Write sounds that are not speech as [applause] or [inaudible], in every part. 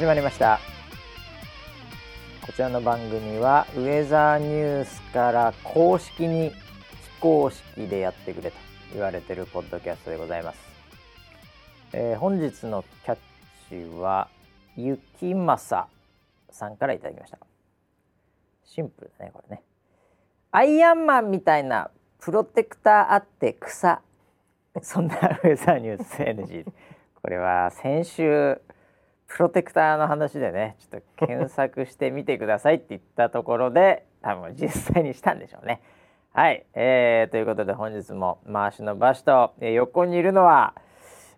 始まりました。こちらの番組はウェザーニュースから公式に非公式でやってくれと言われてるポッドキャストでございます、えー本日のキャッチはゆきまささんからいただきました。シンプルだねこれね。アイアンマンみたいなプロテクターあって草。そんなウェザーニュース NG これは先週プロテクターの話でねちょっと検索してみてくださいって言ったところで [laughs] 多分実際にしたんでしょうね。はい、えー、ということで本日も回しのバシと、えー横にいるのは、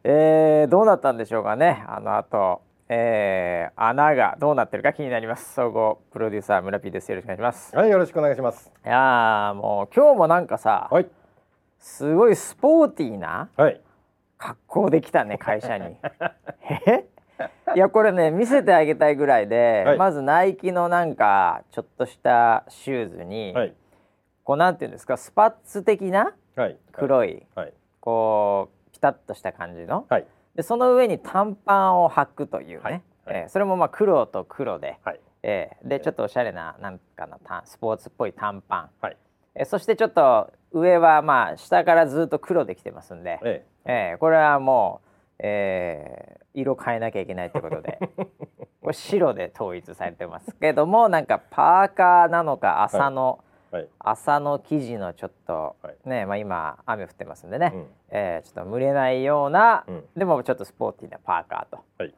えー、どうなったんでしょうかね。あのあと、えー、穴がどうなってるか気になります。総合プロデューサー村 P です。よろしくお願いします。はい、よろしくお願いします。いやーもう今日もなんかさ、はい、すごいスポーティーなはい、格好できたね会社に。[laughs] え？いやこれね見せてあげたいぐらいで、はい。まずナイキのなんかちょっとしたシューズに、はい、こうなんていうんですかスパッツ的なはい、黒い、はい、こうピタッとした感じの。はい、でその上に短パンを履くというね、えーそれもまあ黒と黒で、はい、えーでちょっとおしゃれななんかのタンスポーツっぽい短パン、はい、えーそしてちょっと上はまあ下からずっと黒できてますんで、え。えーこれはもう、えー色変えなきゃいけないってことで。これ白で統一されてますけどもなんかパーカーなのか朝の、え、はい、朝の生地のちょっと、はい。ねまあ今雨降ってますんでね、うん。えーちょっと蒸れないような、うん。でもちょっとスポーティーなパーカーと。はい、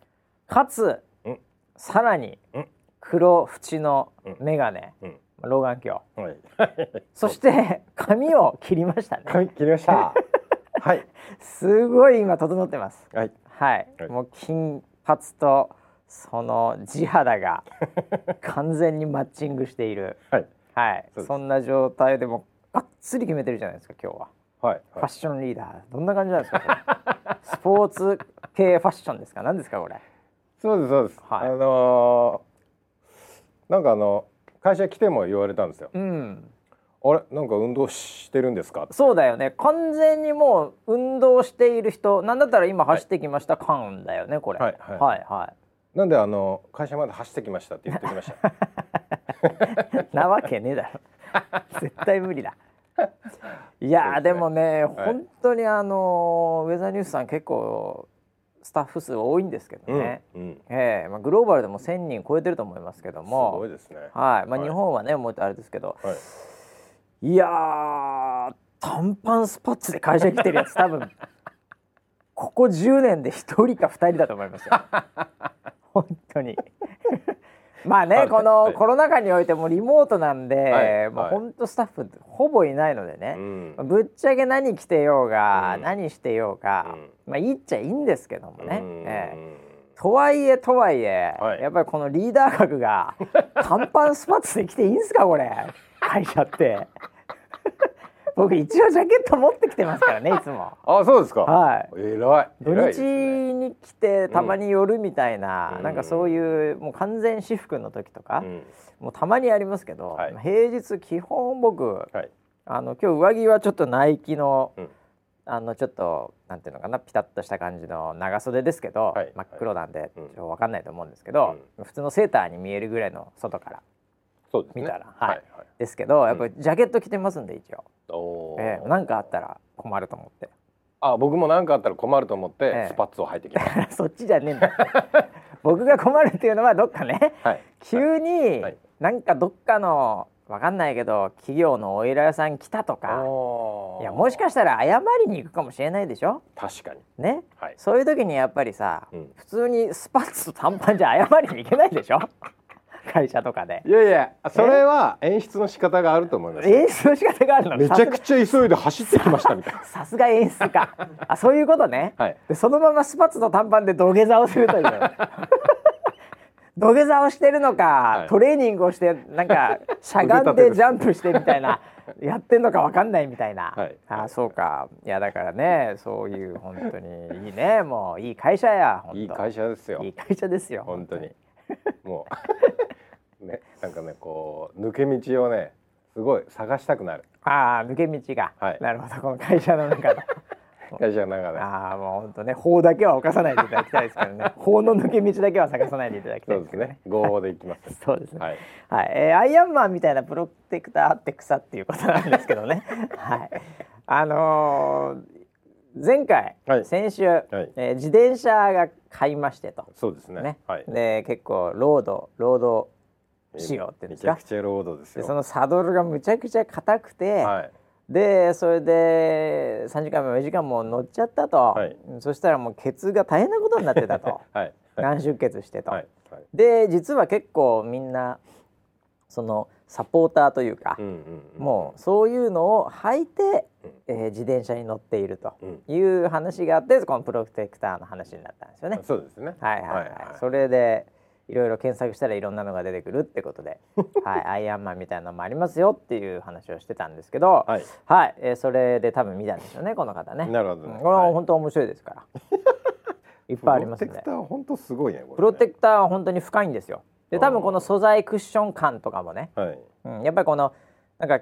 かつ、うん。さらにうん。黒縁のうん。眼鏡、うん、老眼鏡。はい、[laughs] そして髪を切りましたね。髪切りました。はい、[laughs] すごい今整ってます。はい、はい、はい。もう金髪とその地肌が [laughs] 完全にマッチングしている。はい、はい。そんな状態でもうがっつり決めてるじゃないですか今日は、はい、ファッションリーダー。どんな感じなんですかスポーツ系ファッションですか？何ですかこれ？そうです、そうです。はい。あのーなんかあの会社来ても言われたんですよ。うんあれ、なんか運動してるんですか？そうだよね。完全にもう運動している人なんだったら今走ってきました。感だよねこれ。はいはい。はいはい。なんであの会社まで走ってきましたって言ってきました？[laughs] なわけねえだろ。絶対無理だ。いやーで,、もね、い。本当にあのウェザーニュースさん結構スタッフ数多いんですけどうん、ね、うん、ええまあ、グローバルでも1,000人超えてると思いますけどすもごいですね。はい。まあ、はい。日本はねもうあれですけど。はい、いやー短パンスパッツで会社に来てるやつ多分。ここ10年で1人か2人だと思いますよ。本当に。まあね、はい。このはい。コロナ禍においてもリモートなんで、はい。もうはい本当スタッフほぼいないのでね。う、ん、ぶっちゃけ何着てようが、うん。何してようが、まあいいっちゃいいんですけどもね、うん。ええ。とはいえとはいえ、はい。やっぱりこのリーダー格が短パンスパッツで着ていいんすかこれ。会社って [laughs] 僕一応ジャケット持ってきてますからね [laughs] いつも。あ、そうですか。はい。偉い。土偉いです日ねに来てたまに寄るみたいな、うん。なんかそういうもう完全私服の時とか、うん。もうたまにありますけど、はい。平日基本僕はい。あの今日上着はちょっとナイキの、うん。あのちょっとなんていうのかなピタッとした感じの長袖ですけど、はい。真っ黒なんで、うん。ちょっとわかんないと思うんですけど、普通のセーターに見えるぐらいの外からそうですね。見たらはい。はい。ですけどやっぱりジャケット着てますんで一応、おええ。なんかあったら困ると思って。あ、僕も何かあったら困ると思っええ。てスパッツを履いてきます。[laughs] そっちじゃねえんだ。[laughs] 僕が困るっていうのはどっかね。[laughs] はい。急にはい。なんかどっかのわかんないけど企業のお偉屋さん来たとか。いやもしかしたら謝りに行くかもしれないでしょ。確かに。ね。はい。そういう時にやっぱりさ、うん。普通にスパッツと短パンじゃ謝りに行けないでしょ会社とかで。いやいや、それは演出の仕方があると思います。演出の仕方があるの？めちゃくちゃ急いで走ってきましたみたいな。さすが。演出かあそういうことね、はい。でそのままスパッツと短パンで土下座をするという。[laughs] 土下座をしてるのか、はい。トレーニングをしてなんか [laughs] しゃがんでジャンプしてみたいなやってんのかわかんないみたいな、はい。あそうか。いやだからねそういう本当にいいね。もういい会社やいい会社ですよ。いい会社ですよ本当に。もう [laughs] ねなんかねこう抜け道をねすごい探したくなる。ああ抜け道が、はい。なるほどこの会社の中の会社の中で。[laughs] ああもう本当ね法だけは犯さないでいただきたいですけどね。[laughs] 法の抜け道だけは探さないでいただきたそいうでけどね。ですすね。合法でいきます。[laughs] そうですね。はい。はい、えーアイアンマンみたいなプロテクターあって草っていうことなんですけどね。はい。あのー前回、はい。先週、い。えー自転車が買いましてと。そうですね。ね。はい。で結構ロードロード仕様っていうんですかめちゃく。ちゃロードですよ。でそのサドルがむちゃくちゃ硬くて、はい。でそれで3時間も4時間も乗っちゃったと、はい。そしたらもうケツが大変なことになってたと。[laughs] はい。軟出血してと。で実は結構みんなそのサポーターというか、うんうんうん。もうそういうのを履いて、うん。えー自転車に乗っているとうんいう話があってこのプロテクターの話になったんですよね。そうですね。はいはい。はい、はいはい。それでいろいろ検索したらいろんなのが出てくるってことで、[laughs] はい、アイアンマンみたいなのもありますよっていう話をしてたんですけど、はい。はい、えーそれで多分見たんでしょうねこの方ね。[laughs] なるほどね。うん。これははい。本当面白いですから。[laughs] いっぱいありますんでプロテク。ター本当すごいねね。プロテクターは本当に深いんですよ。で多分この素材クッション感とかもね、はい。うん、やっぱりこのなんか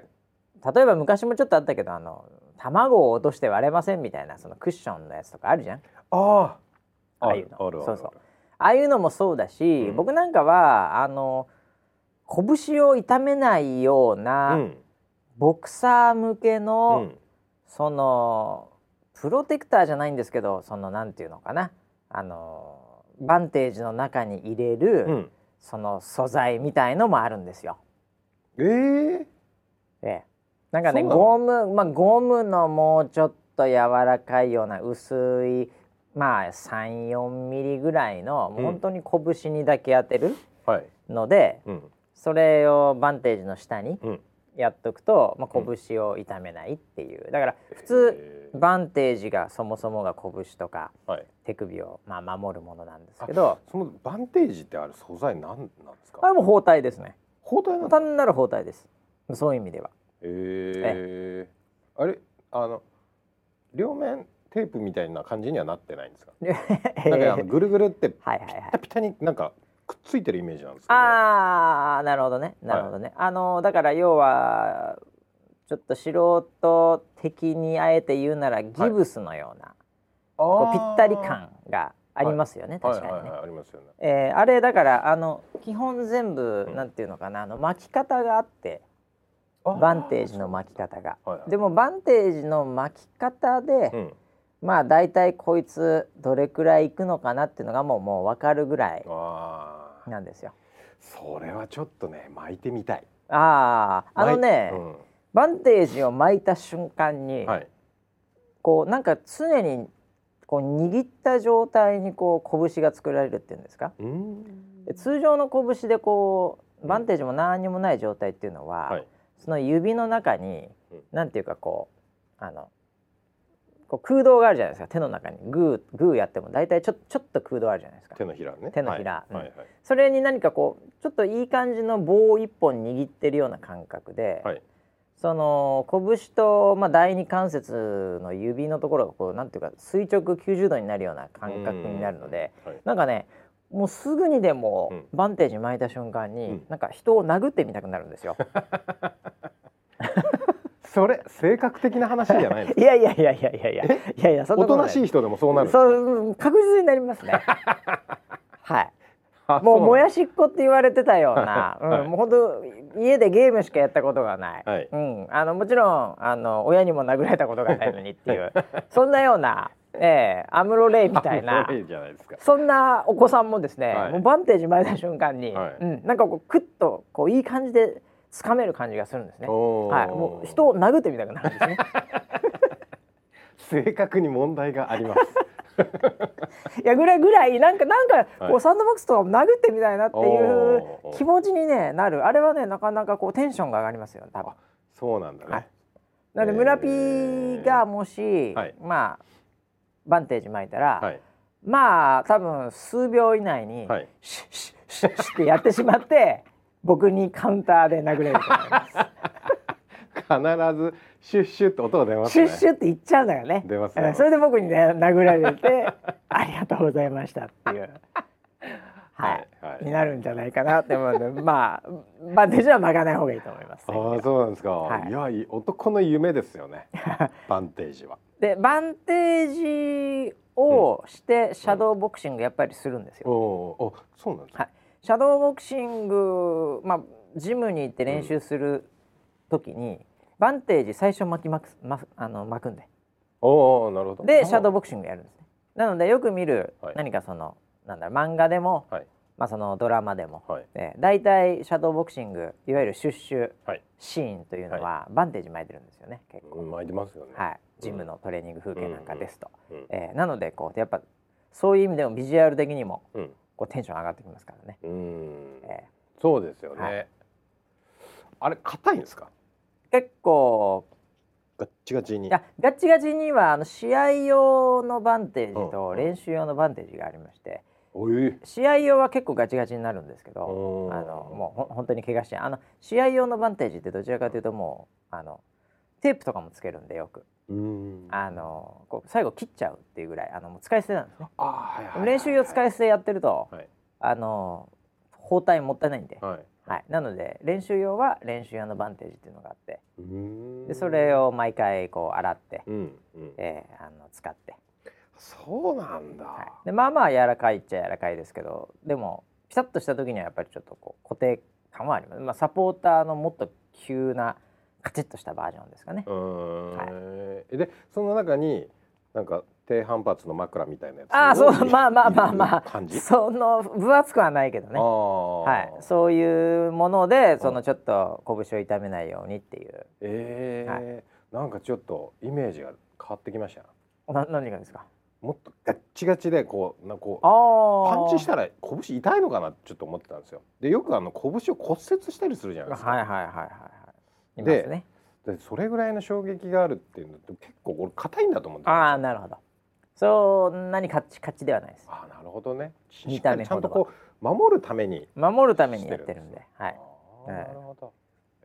例えば昔もちょっとあったけどあの卵を落として割れませんみたいなそのクッションのやつとかあるじゃん。ああああいうの。あるある。そうそうああいうのもそうだし、うん。僕なんかはあの拳を痛めないような、うん。ボクサー向けうの、ん。そのプロテクターじゃないんですけどそのなんていうのかな。あのバンテージの中に入れる、うん。その素材みたいのもあるんですよ。ええええ、なんかねゴムまあゴムのもうちょっと柔らかいような薄いまあ34ミリぐらいのもう本当に拳にだけ当てるはい。ので、うん。それをバンテージの下にうん。やっとくと、まあ、拳を痛めないっていう。だから普通えバンテージがそもそもが拳とかーはい。手首をまあ守るものなんですけど。そのバンテージってある素材なんなんですか？あれも包帯ですね。包帯な単なる包帯です。そういう意味では。ええ。あれあの両面テープみたいな感じにはなってないんですか？[laughs] なんかあのぐるぐるってピはいはいはい。タピタになんかくっついてるイメージなんですけど。ああなるほどね。なるほどね、あのだから要はちょっと素人的にあえて言うならギブスのような、こうぴったり感がありますよね、確かにね、はいはいはい、ありますよね。えーあれだからあの基本全部、うん。なんていうのかなあの巻き方があってバンテージの巻き方が、はいはい。でもバンテージの巻き方で、うんまあ大体こいつどれくらいいくのかなっていうのがもうもう分かるぐらいなんですよ。それはちょっとね巻いてみたい。あああのね、巻いバンテージを巻いた瞬間に、うん、はい。こうなんか常にこう握った状態にこう拳が作られるっていうんですか？通常の拳でこうバンテージも何にもない状態っていうのは、はい。その指の中に、うん。なんていうかこうあのこう空洞があるじゃないですか。手の中に。グーグーやっても大体ちょちょっと空洞あるじゃないですか。手のひらね。手のひら。うん。はいはい。はいそれに何かこうちょっといい感じの棒を一本握ってるような感覚で、はい。その拳と、まあ、第二関節の指のところがこうなんていうか垂直90度になるような感覚になるのではい。なんかねもうすぐにでもうん。バンテージ巻いた瞬間に、うん。なんか人を殴ってみたくなるんですよ。[laughs] それ性格的な話じゃないです [laughs] いやいやいやいやいやいやいやいやそんなおこととなしい人でもそうなるそう確実になりますね。[laughs] はい。あもうそもやしっこって言われてたような、はい。うん、もう本当家でゲームしかやったことがない、はい。うん、あのもちろんあの親にも殴られたことがないのにっていう。[laughs] そんなような、ええアムロレイみたいなあそんなお子さんもですね、はい。もうバンテージ巻いた瞬間に、はい。うん、なんかこうクッとこういい感じでつかめる感じがするんですね。はい、もう人を殴ってみたくなるんですね。[laughs] 性格に問題があります。[laughs] いやぐらいぐらいなんかなんかこはい。うサンドボックスとかも殴ってみたいなっていう気持ちに、ね、なる。あれはねなかなかこうテンションが上がりますよ多分。そうなんだね、はい。なのでえー。村ピーがもし、はい。まあバンテージ巻いたら、はい。まあ多分数秒以内に、はい。シュッシュッシュッシュッってやってしまって僕にカウンターで殴れると思います。必ずシュッシュッと音が出ますね。シュッシュッって言っちゃうんだからね。出ますね。うんそれで僕にね殴られてありがとうございましたっていう。[laughs] はい、はい。になるんじゃないかなって思うので。[laughs] まあバンテージは巻かない方がいいと思います。ああそうなんですか、はい。い、や男の夢ですよね。[laughs] バンテージは。でバンテージをしてシャドーボクシングやっぱりするんですよ。おおあそうなんですか、はい、シャドーボクシング、まあ、ジムに行って練習する時に、バンテージ最初巻きます、ま、あの巻くんでおおなるほど。でシャドーボボクシングやるんですね。なのでよく見るはい。何かその、なんだろう漫画でも、はい。まあ、そのドラマでも、はい。で大体シャドーボクシングいわゆるシュッシュはい。シーンというのは、バンテージ巻いてるんですよね結構、うん巻いてますよね。はい、ジムのトレーニング風景なんかですと、うんうん。えーなのでこうやっぱそういう意味でもビジュアル的にもうんこうテンション上がってきますからね、うん。えそうですよね、はい。あれ硬いんですか？ー結構ガッチガチに。いやガッチガチにはあの試合用のバンテージと練習用のバンテージがありまして、試合用は結構ガチガチになるんですけどあのもうほん本当に怪我してあの試合用のバンテージってどちらかというともうあのテープとかもつけるんでよく。うんあのこう最後切っちゃうっていうぐらいあのもう使い捨てなんですね。あはいはいはい練習用使い捨てやってると、はい。あの包帯もったいないんで、はい。はい、なので練習用は練習用のバンテージっていうのがあって。でそれを毎回こう洗って、うんうん。えーあの使って、そうなんだ、はい、でまあまあ柔らかいっちゃ柔らかいですけどでもピタッとした時にはやっぱりちょっとこう固定感はあります、まあ、サポーターのもっと急なカチッとしたバージョンですかね。はい。えでその中になんか低反発の枕みたいなやつああそうをまあまあまあまあ。その分厚くはないけどね。ははい、そういうものでそのちょっと拳を痛めないようにっていう。えー。なんかちょっとイメージが変わってきました？よな何がですか？もっとガッチガチでこうなんかこうあパンチしたら拳痛いのかなちょっと思ってたんですよ。でよくあの拳を骨折したりするじゃないですか、はいはいはいはいはいいでますね。でそれぐらいの衝撃があるっていうのって結構俺硬いんだと思ってあたんですよあなるほど。そんなにカッチカチではないです。あーなるほどね。し見た目ちゃんとこう守るために守るためにやってるんで。はい。なるほど。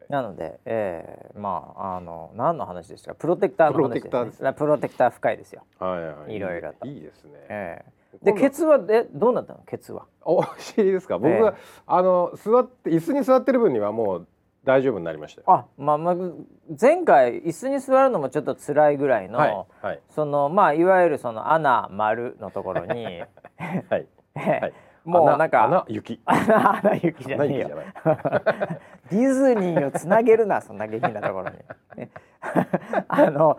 なので、えー、まああの何の話でした？かプロテクターの話です、ね、プロテクターです。プロテクター深いですよ、はいはい。いろいろと。いいですね、えー、でケツはえどうなったの？ケツは。お [laughs] 知りですか？僕が、え。あの座って椅子に座ってる分にはもう大丈夫になりましたよ。あまあまあ前回椅子に座るのもちょっと辛いぐらいの、はいはい。そのまあいわゆるその穴丸のところに、はい。[laughs] えもうなんか穴 [laughs] 穴雪穴穴雪じゃない。[laughs] ディズニーをつなげるなそんな下品なところに。ねあの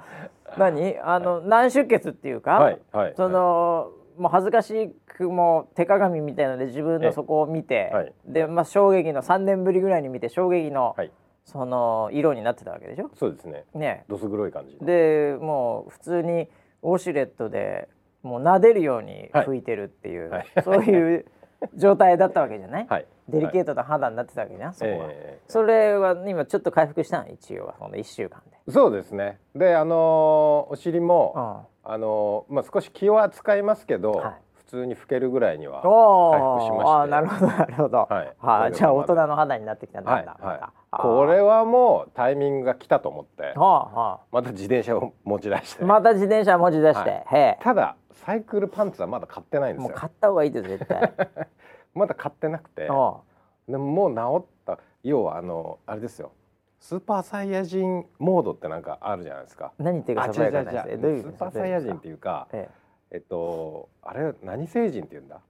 何？あの軟出血っていうか、はいはい。その、もう恥ずかしくもう手鏡みたいので自分のそこを見て、はい。でまあ衝撃の3年ぶりぐらいに見て衝撃の、はい。その色になってたわけでしょ？そうですね。ね。どす黒い感じでもう普通にウォシュレットでもう撫でるようにはい。拭いてるっていう、はい。[laughs] そういう状態だったわけじゃない、はい。デリケートな肌になってたわけじゃん、そこは。えそれは今ちょっと回復したの一応は。この1週間で。ーそうですね。であのーお尻も、うんあのーまあ少し気は使いますけど、はい。普通に拭けるぐらいにはお回復しまして。あーなるほどなるほど。はい。はあ、じゃあ大人の肌になってきたんだ。はいはい。これはもうタイミングが来たと思ってはあはまた自転車を持ち出して、あ。また自転車持ち出して、はい。へただサイクルパンツはまだ買ってないんえ。ですよ。もう買った方がいいです絶対。[laughs] まだ買ってなくて。おでももう治った。要はあのあれですよスーパーサイヤ人モードってなんかあるじゃないですか。う何言ってるあかさばやかないです。えどういうスーパーサイヤ人っていうかええっとあれ何星人って言うんだ？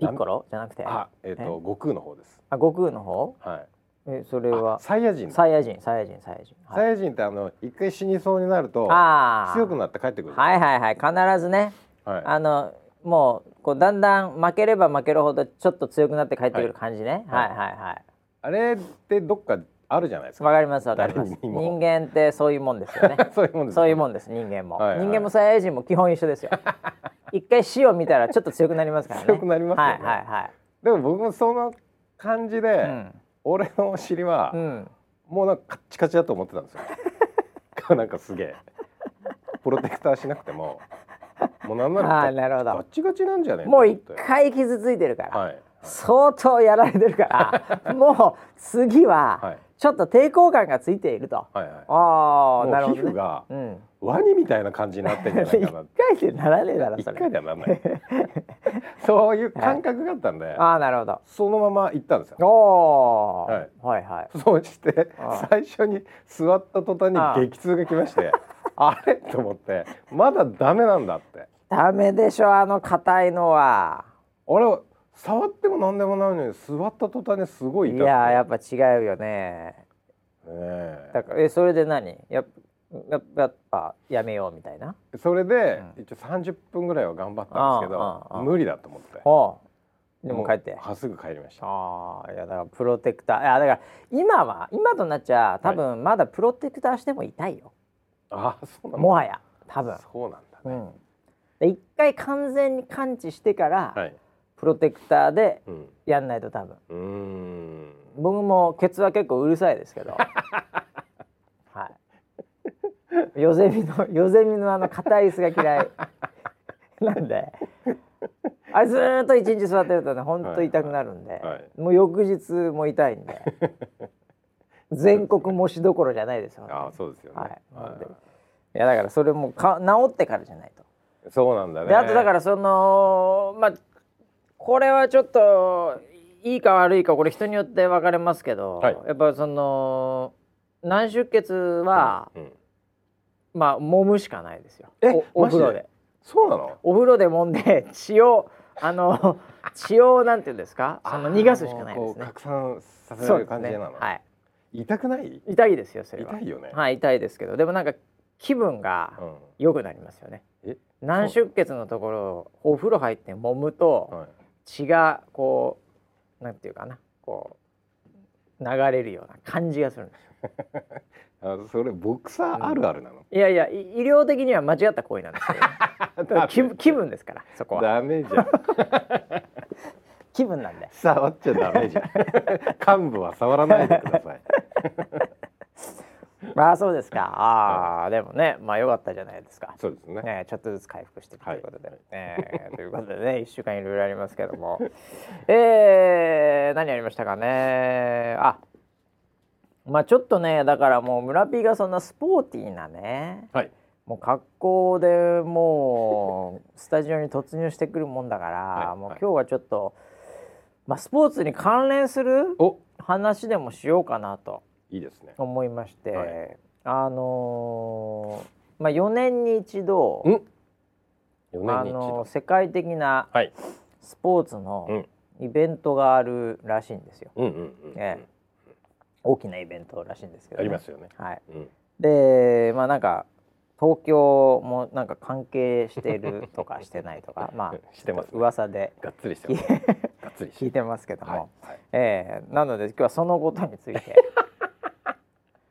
え、ピッコロ？じゃなくて？あえっと悟空の方です。あ悟空の方？はい。えそれあはサイヤ人サイヤ人サイヤ人サイヤ人。サイヤ人ってあの一回死にそうになると。強くなって帰ってくるはいはいはい。必ずね。はい。あのもうこうだんだん負ければ負けるほどちょっと強くなって帰ってくる感じね。ははい。いはいはい。あれってどっかあるじゃないですか。わかりますわかります。人間って [laughs] そういうもんですよね。そういうもんですそういうもんです人間も、はいはい。人間もサイヤ人も基本一緒ですよ。[laughs] 一回死を見たらちょっと強くなりますからね。強くなりますよね。はいはいはい。でも僕もその感じで、うん。俺のお尻は、うん。もうなんかカッチカチだと思ってたんですよ。[laughs] なんかすげえ。プロテクターしなくてももうなんなあらあなるほど。ガッ。チガチなんじゃねえもう一回傷ついてるから、はい。相当やられてるから。もう次ははいちょっと抵抗感がついていると。はいはい。ああなるほど、ね、皮膚がうん。ワニみたいな感じになってんじゃない一かな [laughs] 回でならねえだろ一それ。回ではならない。[laughs] そういう感覚があったんで、[laughs] ああなるほど。そのまま行ったんですよ。おー。はい。はいはい。そうして最初に座った途端に激痛が来ましてあれ？と思ってまだダメなんだって。ダメでしょあの硬いのは。あれ触っても何でもないのに座った途端にすごい痛いややっぱ違うよね。ねえ。だからえそれで何？やっややっぱやめようみたいな？それで、うん。一応30分ぐらいは頑張ったんですけど無理だと思って。でも帰って。うはすぐ帰りました。ああいやだからプロテクター。いやだから今は今となっちゃ多分まだプロテクターしても痛いよ、ああそうなんだ。もはや多分。そうなんだね、うん。で一回完全に完治してから、はいプロテクターでうん。やんないと多分。うーん。僕もケツは結構うるさいですけど。[laughs] はい。ヨゼミのヨゼミのあの硬い椅子が嫌い。なんで。あれずーっと一日座ってるとねほんと痛くなるんで、はい。もう翌日も痛いんで。全国模試どころじゃないですよ、ああそうですよね、はい。いやだからそれもか治ってからじゃないと。いそうなんだね。であとだからそのまあこれはちょっといいか悪いかこれ人によって分かれますけど、はい。やっぱその内出血は、うんまあ揉むしかないですよ。えおお風呂で。そうなの？お風呂で揉んで血をあの [laughs] 血をなんていうんですか？その逃がすしかないですね。拡散させる感じなの、ね。はい。痛くない？痛いですよそれは。痛いよね、はい痛いですけどでもなんか気分がうん。良くなりますよね。え？内出血のところをお風呂入って揉むと、はい血がこうなんていうかな。こう流れるような感じがするんですよあそれボクサーあるあるなの、いやいやい医療的には間違った行為なんですけど [laughs] 気分気分ですからそこは。ダメじゃん。[laughs] 気分なんで。触っちゃダメじゃん。[laughs] 幹部は触らないでくださいまあそうですか。[laughs] ああ、でもねまあ良かったじゃないですか。そうですね。ね、ちょっとずつ回復してい。くということで、はいえー [laughs] ということでね一週間いろいろありますけども。えー、何ありましたかね。あまあちょっとねだからもう村 P がそんなスポーティーなねはい。もう格好でもうスタジオに突入してくるもんだから、はい。もう今日はちょっと、まあ、スポーツに関連するお。話でもしようかなといいですね。思いまして、はい。あのーまあ4年に一度うん。4あの世界的なはい。スポーツのうん。イベントがあるらしいんですよ。大きなイベントらしいんですけど、ありますよね。はい。うん。でまあなんか東京もなんか関係してるとかしてないとか [laughs] まあしてますね。噂でがっつりしてます。[laughs] がっつり聞いてますけども、はい。はい。ええ。なので今日はそのことについて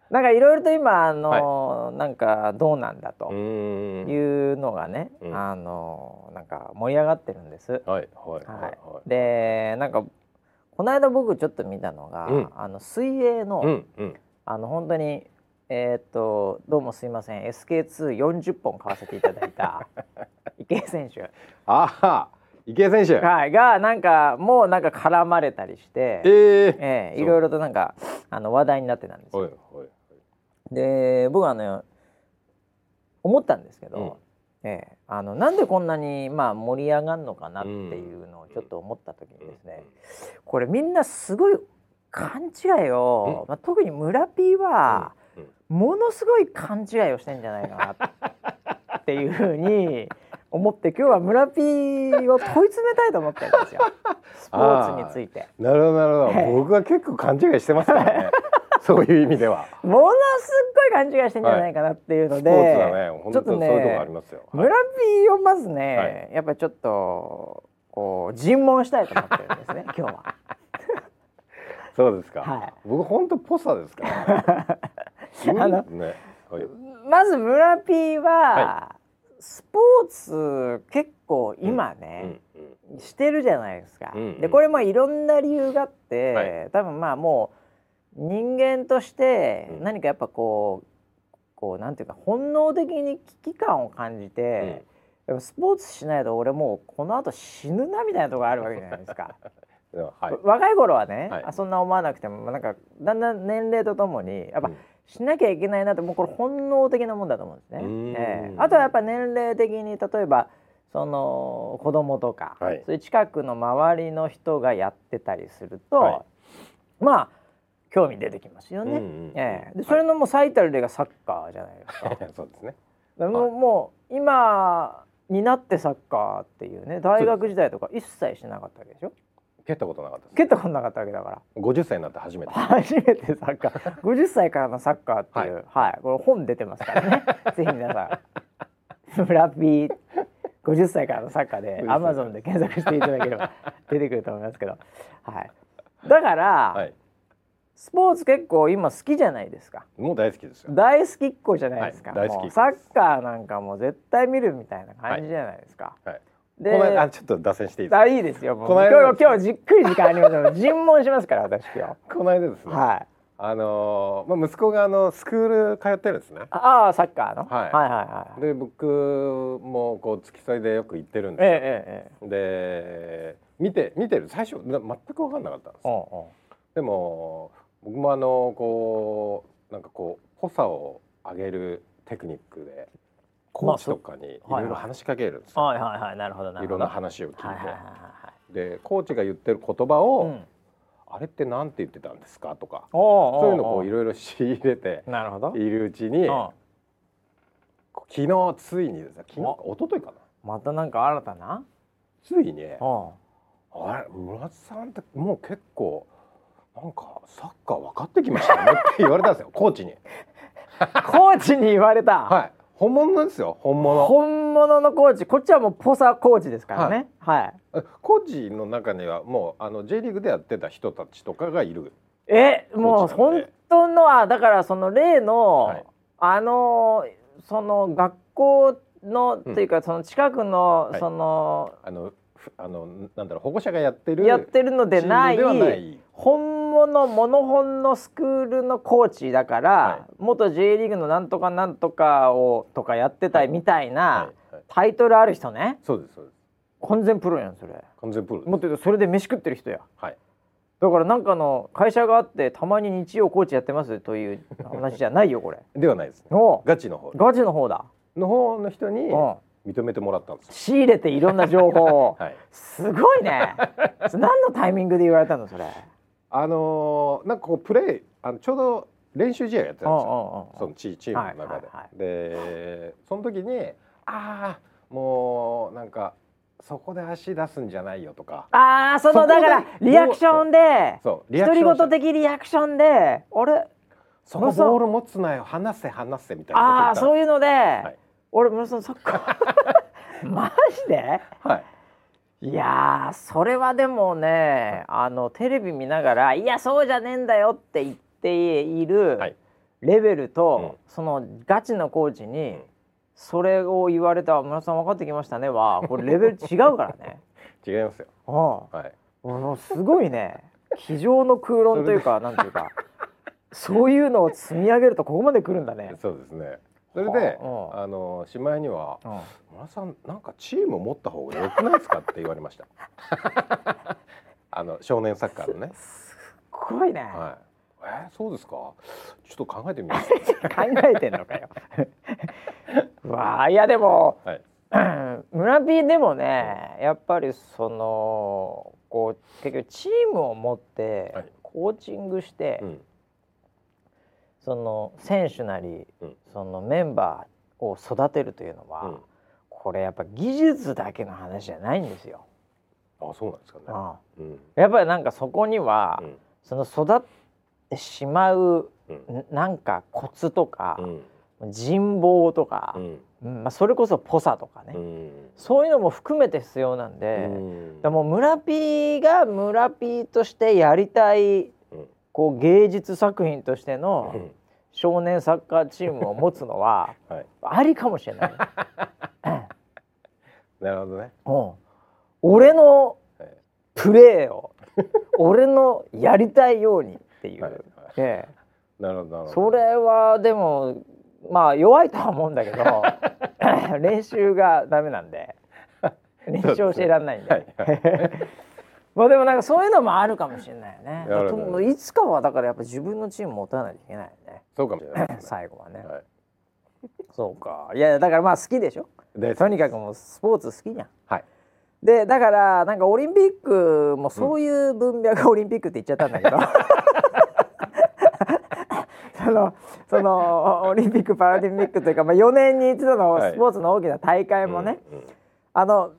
なんかいろいろと今あの、なんかどうなんだというのがね、うん。あのなんか盛り上がってるんです。はいはいはいはい。はい。でなんかこの間僕ちょっと見たのが、うん。あの水泳の、うんうん。あの本当にえーっとどうもすいません。SK240 本買わせていただいた [laughs] 池江選手、ああ池江選手。はい、がなんかもうなんか絡まれたりして、えー、ええいろいろとなんかあの話題になってたんですよ。はいはいで僕はあの思ったんですけど、ええあのなんでこんなにまあ盛り上がるのかなっていうのをちょっと思った時にですね、これみんなすごい勘違いを、まあ、特に村 P はうん。うん。ものすごい勘違いをしてんじゃないかなっていうふうに思って今日は村 P を問い詰めたいと思ってるんですよ。スポーツについて。[laughs] なるほどなるほど、はい。僕は結構勘違いしてますからね [laughs] そういう意味では。ものすっごい勘違いしてんじゃないかなっていうので、ちょっと当そういうとこねありますよ、はい。村 P をまずね、はやっぱりちょっとこう尋問したいと思ってるんですね [laughs] 今日は。そうですか、はい。僕本当ポサですから、[laughs] ね、あのね、はい、まず村 P は、はスポーツ結構今うね、んうん。してるじゃないですか。うんうん。でこれもいろんな理由があって、はい。多分まあもう人間としてうん。何かやっぱこうこうなんていうか本能的に危機感を感じて、やっぱスポーツしないと俺もうこの後死ぬなみたいなところあるわけじゃないですか。[laughs] はい。若い頃はね、はい。あそんな思わなくてもなんかだんだん年齢とともにやっぱ、うん。しなきゃいけないなってもうこれ本能的なもんだと思うんですね。うーん。ええ。あとはやっぱ年齢的に例えばその子供とか、はい。そういう近くの周りの人がやってたりすると、はい。まあ興味出てきますよね。うんうんうん。ええ。でそれのもう最たる例がサッカーじゃないですか。[laughs] そうですね。でもうもう今になってサッカーっていうね大学時代とか一切しなかったわけでしょ？蹴ったことなかったです。蹴ったことなかったわけだから。50歳になって初めて。初めてサッカー。[laughs] 50歳からのサッカーっていうはい、これ本出てますからね。[laughs] ぜひ皆さん。村ピー50歳からのサッカーで50歳アマゾンで検索していただければ出てくると思いますけど。はい。だから、はい。スポーツ結構今好きじゃないですかもう大好きですよ。大好きっ子じゃないですか、はい大好きサッカーなんかもう絶対見るみたいな感じじゃないですか、はい。でこの間あちょっと脱線していいですか？あいいですよもうこの間今日今日じっくり時間ありますので尋問しますから私今この間ですね。日はいあのーまあ息子があのスクール通ってるんですね。ああサッカーの、はいはいはいはいで僕もこう付き添いでよく行ってるんえですよ。えええで見て見てる最初な全く分かんなかったんですええよ。おうおうでも僕もあのこうなんかこうぽさを上げるテクニックでコーチとかにいろいろ話しかけるんですよ。はいはいはいなるほどなるほど。いろんな話を聞いて、はいはいはいはでコーチが言ってる言葉いを、うん。あれってなんて言ってたんですか？とかそういうのをいいろいろ仕入れているうちにうん。昨日ついにですね昨日か一昨日かな。またなんか新たな？ついに。うん。あれ村津さんってもう結構なんかサッカー分かってきましたねって言われたんですよ [laughs] コーチに。コーチに言われた、はい。本物ですよ本物。本物のコーチ。こっちはもうポサコーチですからね。はい、コーチの中にはもうあの J リーグでやってた人たちとかがいる。えもう本当のはだからその例の、はい。あのその学校の、うんっていうかその近くの、はい。そのあのふあのなんだろう保護者がやってるやってるのでないチームではない本物モノホンのスクールのコーチだから、は元 J リーグのなんとかなんとかをとかやってたみたいな、タイトルある人ね。そうですそうです。完全プロやんそれ。完全プロです。もっと言うとそれで飯食ってる人や。はい。だからなんかの会社があってたまに日曜コーチやってますという [laughs] 話じゃないよこれ。ではないです。ね。おガチの方。ガチの方だ、の方の人にう。ん、認めてもらったんですよ。仕入れていろんな情報を、[laughs] はい。すごいね。[laughs] 何のタイミングで言われたのそれあのーなんかこうプレイあのちょうど練習試合やってたんですよ。そのチチームの中で。はいはいはい。でその時にああもうなんかそこで足出すんじゃないよとか。ああそのだからリアクションでそうリ独り言的リアクションであれ？そこボール持つなよ離せ離せみたいなああそういうので、い。俺村さんサッカーマジで？はいいやーそれはでもねあのテレビ見ながら「いやそうじゃねえんだよ」って言っているはい。レベルと、うん。そのガチのコーチに、うん。それを言われた村さん分かってきましたねはこれレベル違うからね。[laughs] 違いますよ。うん。はい。もうすごいね。机上の空論というかなんていうかそういうのを積み上げるとここまで来るんだね。そうですねそれではああのしまいにはうん「村さんなんかチーム持った方が良くないですか?」って言われました。[laughs] あの少年サッカーのね。すごいね、はいえー、そうですか？ちょっと考えてみます。[laughs] 考えてんのかよ。う [laughs] わあいやでもはい。村 P でもねやっぱりそのこう結局チームを持ってはい。コーチングして、うんその選手なり、うん。そのメンバーを育てるというのは、うん。これやっぱ技術だけの話じゃないんですよ。あそうなんですかね。うんうん。やっぱりなんかそこには、うん。その育ってしまううん。んなんかコツとかう、ん。人望とかまあ、それこそポサとかね、うん。そういうのも含めて必要なんで、うん。だからもう村 P が村 P としてやりたいうんこう芸術作品としてのうん。少年サッカーチームを持つのは [laughs] はい。ありかもしれない。[laughs] なるほどね。うん、俺のはい。プレーを俺のやりたいようにっていう、はい。はい。ええ。なるほどそれはでもまあ弱いとは思うんだけど [laughs] 練習がダメなんで練習教えられないんで、まあでもなんかそういうのもあるかもしれないよね。いつかはだからやっぱ自分のチーム持たないといけない。よねそうかもしれない。ですね。最後はね、はい。そうか。いやだからまあ好きでしょ。でとにかくもうスポーツ好きじゃん。はい。でだからなんかオリンピックもそういう分野がオリンピックって言っちゃったんだけど、[laughs] そのそのオリンピック・パラリンピックというか、まあ、4年に一度のはいスポーツの大きな大会もね、あの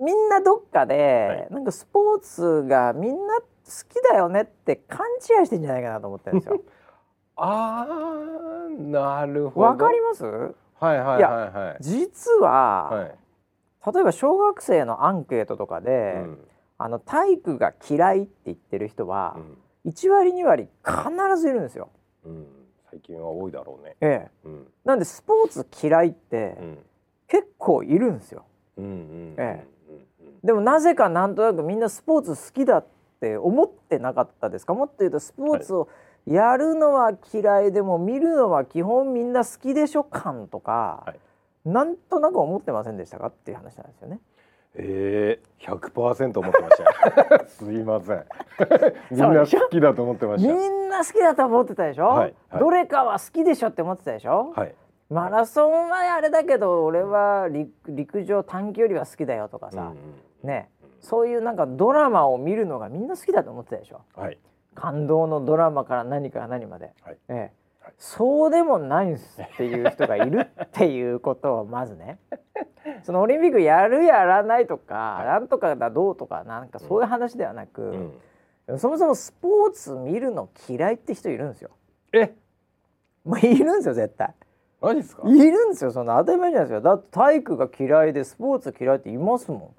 みんなどっかで、はいなんかスポーツがみんな好きだよねって勘違いしてんじゃないかなと思ってるんですよ。[laughs] ああなるほど。わかります？はいはいはいはい。実は、はい。例えば小学生のアンケートとかで、うんあの体育が嫌いって言ってる人はう、ん1割2割必ずいるんですよ。うん最近は多いだろうね。ええ、うんなんでスポーツ嫌いってうん結構いるんですよ。うんうんえうんうんでもなぜかなんとなくみんなスポーツ好きだって思ってなかったですか？もっと言うとスポーツをやるのは嫌いでも見るのは基本みんな好きでしょ感とか、はい。なんとなく思ってませんでしたか？っていう話なんですよね。ええーセント思ってましたよ。すいません。[laughs] みんな好きだと思ってましみた。んな好きだと思ってたでしょ、はいはい。どれかは好きでしょって思ってたでしょ、はい。マラソンはあれだけど俺は陸陸上短距離は好きだよとかさ、うんうんね。そういうなんかドラマを見るのがみんな好きだと思ってたでしょ。はい。感動のドラマから何から何まで、はい。ええ。はい。そうでもないんすっていう人がいるっていうことをまずね。[laughs] そのオリンピックやるやらないとか、なんとかだどうとかなんかそういう話ではなく、うん。そもそもスポーツ見るの嫌いって人いるんですよ。え、もういるんですよ絶対。マジですか？いるんですよその当たり前じゃないですかだって体育が嫌いでスポーツ嫌いっていますもん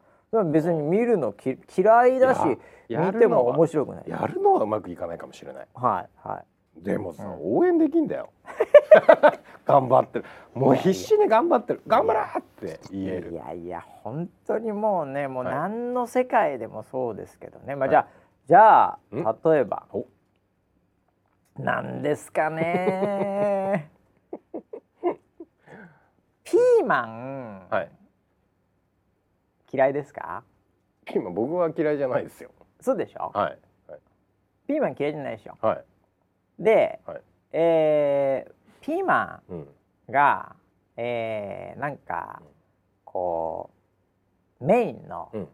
別に見るのき嫌いだし見ても面白くないやるのはうまくいかないかもしれない。はいはいでもさ、うん応援できんだよ。[laughs] 頑張ってる。もう必死に頑張ってる。頑張らーって言えいる。やいや本当にもうねもうはい何の世界でもそうですけどね、まあはいじゃあじゃあん？例えばお何ですかね [laughs] ピーマン、はい。嫌いですか？今僕は嫌いじゃないですよ。そうでしょ？はい。ピーマン嫌いじゃないでしょ？はい。で、はい。えーピーマうん。ンが、えーなんかこうメインのうん。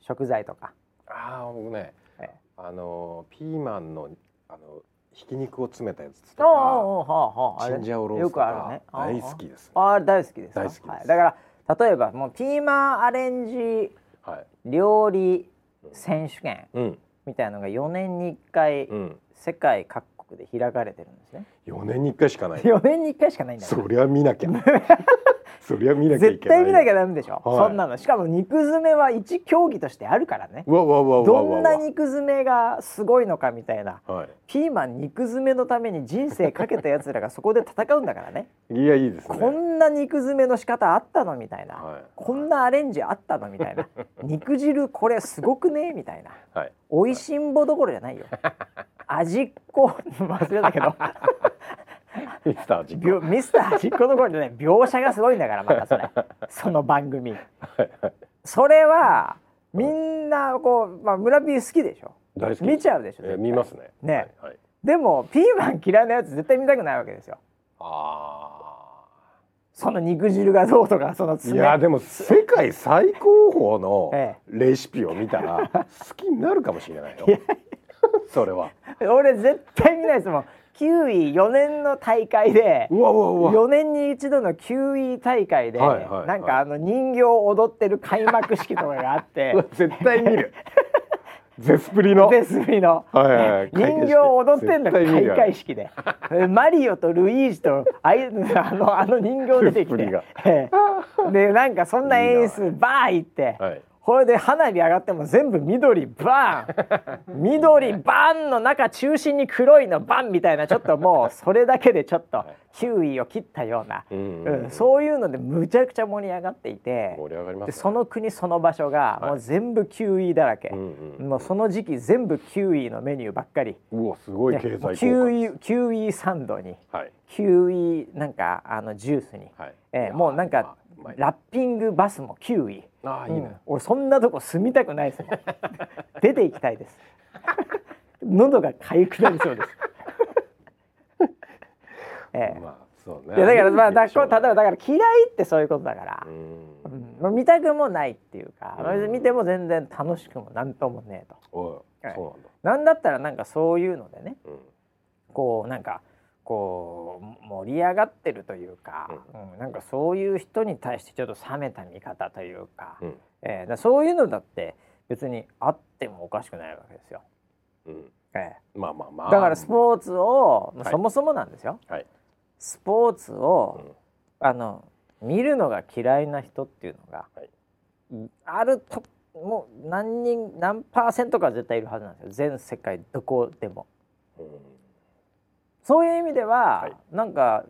食材とか、ああ、僕ね、えあのピーマンのあのひき肉を詰めたやつとか、チンジャオローよスとかくあるね。大好きですね。ああれ大好きですか？大好きです。はい、だから例えばもうピーマンアレンジはい。料理選手権うん。みたいなのが4年に1回うん。世界各国で開かれてるんですね。四年に一回しかない。4年に1回しかないんだそりゃ見なきゃ。[laughs] そりゃ見なきゃい絶けない。対見なきゃダメでしょ、はい。そんなの。しかも肉詰めは一競技としてあるからね。どんな肉詰めがすごいのかみたいな。はピーマン肉詰めのために人生かけたやつらがそこで戦うんだからね。い。[laughs] いやいいですね。こんな肉詰めの仕方あったのみたいな、はい。こんなアレンジあったのみたいな。[laughs] 肉汁これすごくねみたいな。はい。美味しんぼどころじゃないよ。[laughs] 味っ子忘れたけどミスター実描ミスター味っ子どころじゃない描写がすごいんだからまたそれ。[laughs] その番組。それはみんなこう、まあ、村 P 好きでしょ。大好き。見ちゃうでしょえー見ますね。ね。はい。はい。でもピーマン嫌いなやつ絶対見たくないわけですよ。あその肉汁がどうとかそのあ。い爪やでも世界最高峰のえレシピを見たら [laughs] 好きになるかもしれないよ。それは。俺絶対見ないですもん9位4年の大会でうわうわうわ。4年に一度の9位大会で、はいはいなんかあの人形を踊ってる開幕式とかがあって。[laughs] 絶対見る。ゼスプリの。ベスリの。はいはい。はい人形を踊ってんだ開会式で。マリオとルイージとあいあのあの人形出てきて。[laughs] でなんかそんな演出バー行って、はい。これで花火上がっても全部緑バーン。[laughs] 緑バーンの中中心に黒いのバンみたいなちょっともうそれだけでちょっと9位を切ったような、うんうんそういうのでむちゃくちゃ盛り上がっていて。盛り上がりますね。でその国その場所がはい。もう全部9位だらけ、うんうん。もうその時期全部9位のメニューばっかり。うわすごいね。経済効果。です。9位9位サンドに。はい。9位なんかあのジュースに、はい。えーもうなんかラッピングバスも9位ああいいね、うん。俺そんなとこ住みたくないですもん。[laughs] 出て行きたいです。[laughs] 喉が痒くなりそうです。[laughs] ええ。まあそうね。いやだからまあだこう例えばだから嫌いってそういうことだから。う、ん。見たくもないっていうか、うん。見ても全然楽しくもなんともねえと。おいはい。そうなんだ。なんだったらなんかそういうのでね。うん。こうなんかこう盛り上がってるというか、うん。なんかそういう人に対してちょっと冷めた見方というか,、うん。えーだそういうのだって別にあってもおかしくないわけですよ。うん。えまあまあまあ。ーだからスポーツを、まあはい。そもそもなんですよ。はい。スポーツうを、ん。あの見るのが嫌いな人っていうのが、はい。あるともう何人何パーセントか絶対いるはずなんですよ。全世界どこでも。うんそういう意味では、はい。なんか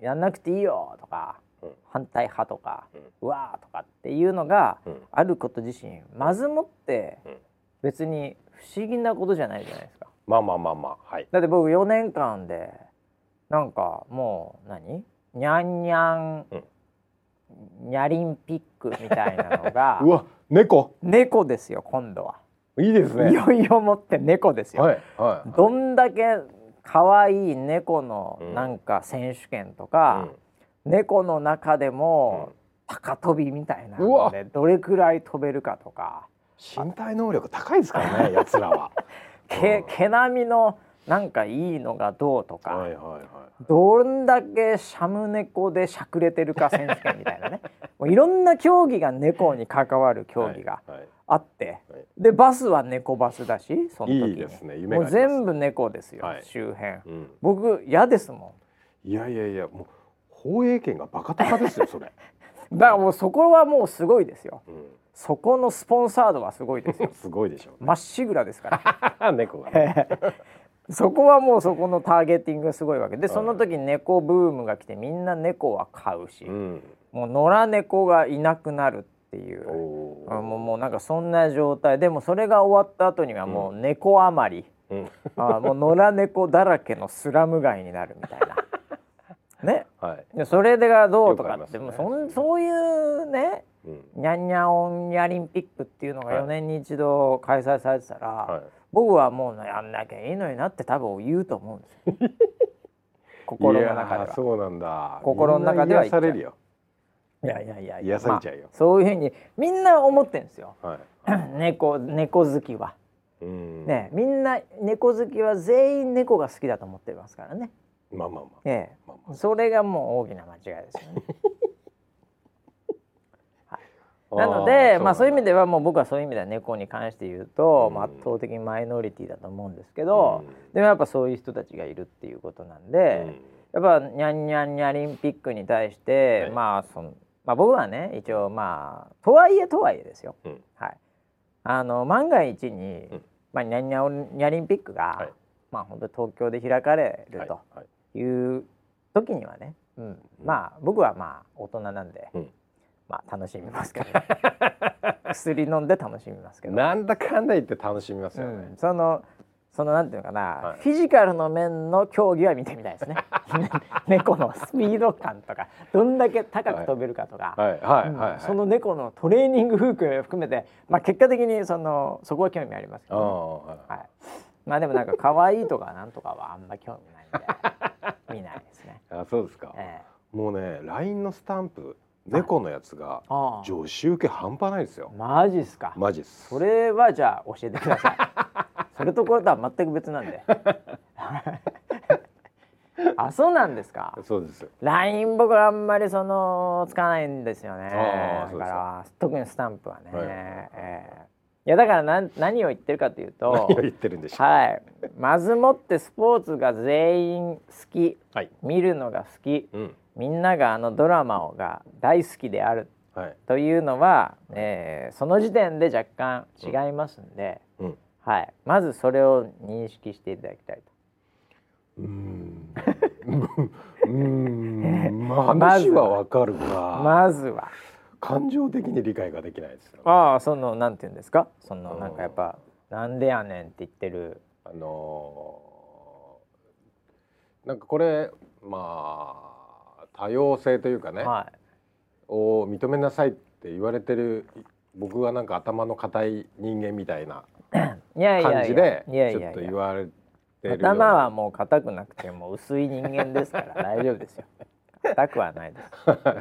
やんなくていいよとか、うん。反対派とか、うん。うわーとかっていうのがうん。あること自身まずもってうん。別に不思議なことじゃないじゃないですか。まあまあまあまあはい。だって僕4年間でなんかもう何？にゃんにゃん、にゃりんピックみたいなのが [laughs] うわ猫。猫ですよ今度は。いいですね。いよいよもって猫ですよ。はいはい。どんだけ可愛い猫のうん。なんか選手権とか、猫の中でも高跳びみたいなのでどれくらい飛べるかとか。身体能力高いですからね [laughs] 奴らは。毛うん。毛並みのなんかいいのがどうとか、はいはいはい。どんだけシャム猫でしゃくれてるか選手権みたいなね。もういろんな競技が猫に関わる競技があって、はい。でバスは猫バスだしその時に。いいですね。夢もう全部猫ですよ、はい。周辺。うん。僕嫌ですもん。いやいやいやもう放映権がバカ高ですよそれ、[laughs] だからもうそこはもうすごいですよ。うそこのスポンサードはすごいですよ。ん、[laughs] すごいでしょまっしぐらですから。[laughs] 猫がね。そこはもうそこのターゲティングがすごいわけ。ではい。その時に猫ブームが来てみんな猫は飼うし、うん。もう野良猫がいなくなるっていう。おあもうもうなんかそんな状態。でもそれが終わった後にはもう猫余り、うん。[laughs] あもう野良猫だらけのスラム街になるみたいな。[laughs] ね、はい、でそれでがどうとか。って、よくありますもうねそんそういうねうん。にゃんにゃおんにゃリンピックっていうのがはい。4年に一度開催されてたら、はい、僕はもうやんなきゃいいのになって多分言うと思うんですよ。[laughs] 心の中では。そうなんだ。心の中では癒されるよいやいやいや癒されちゃうよ。まあそういうふうにみんな思ってるんですよ。はい。[clears throat] 猫猫好きは。うん。ねみんな猫好きは全員猫が好きだと思ってますからね。まあまあまあ。ええ。まあまそれがもう大きな間違いですよね。あ [laughs] なのでまあそういう意味でではもう僕はそういう意味では猫に関して言うと、まあ圧倒的にマイノリティだと思うんですけど、でもやっぱそういう人たちがいるっていうことなんで、やっぱニャンニャンニャリンピックに対して、はい。まあそのまあ僕はね一応まあとはいえとはいえですよ。うん。はい。あの万が一に、うん。まあニャンニャンニャリンピックが、はい。まあ本当に東京で開かれるはい。とはいいう時にはね、うん、まあ僕はまあ大人なんで、うん。まあ楽しみますけど、[laughs] 薬飲んで楽しみますけど、なんだかんだ言って楽しみますよね。うん、そのそのなんていうのかな、はい。フィジカルの面の競技は見てみたいですね。[laughs] 猫のスピード感とかどんだけ高く飛べるかとか、その猫のトレーニング風景を含めて、まあ、結果的にそのそこは興味ありますけあど、ね、あはい。はい、まあでもなんか可愛いとかなんとかはあんま興味ないんで見ないですね。[laughs] あそうですか。ええ。もうね LINE のスタンプ猫のやつが女子受け半端ないですよ。マジっすか。マジっす。それはじゃあ教えてください。[laughs] それとこれとは全く別なんで。[laughs] あ、そうなんですか？そうです。ライン僕はあんまりその使わないんですよね。だから特にスタンプはね。はい。ええ。いやだからなん何を言ってるかというと [laughs] 何を、言ってるんでしょう。はい。まずもってスポーツが全員好き、はい。見るのが好き、うん。みんながあのドラマをが大好きである。はい。というのは、えーその時点で若干違いますんで、うんはい、まずそれを認識していただきたいと。うーん。うーん [laughs] 話はわかるが、まずは。感情的に理解ができないですよ。ああそのなんて言うんですか？そのうん。なんかやっぱなんでやねんって言ってる。あのーなんかこれまあ多様性というかね、はを認めなさいって言われてる僕がなんか頭の固い人間みたいな [laughs] 感じでいやいやいやちょっと言われてる頭はもう硬くなくても薄い人間ですから [laughs] 大丈夫ですよ。硬くはないです。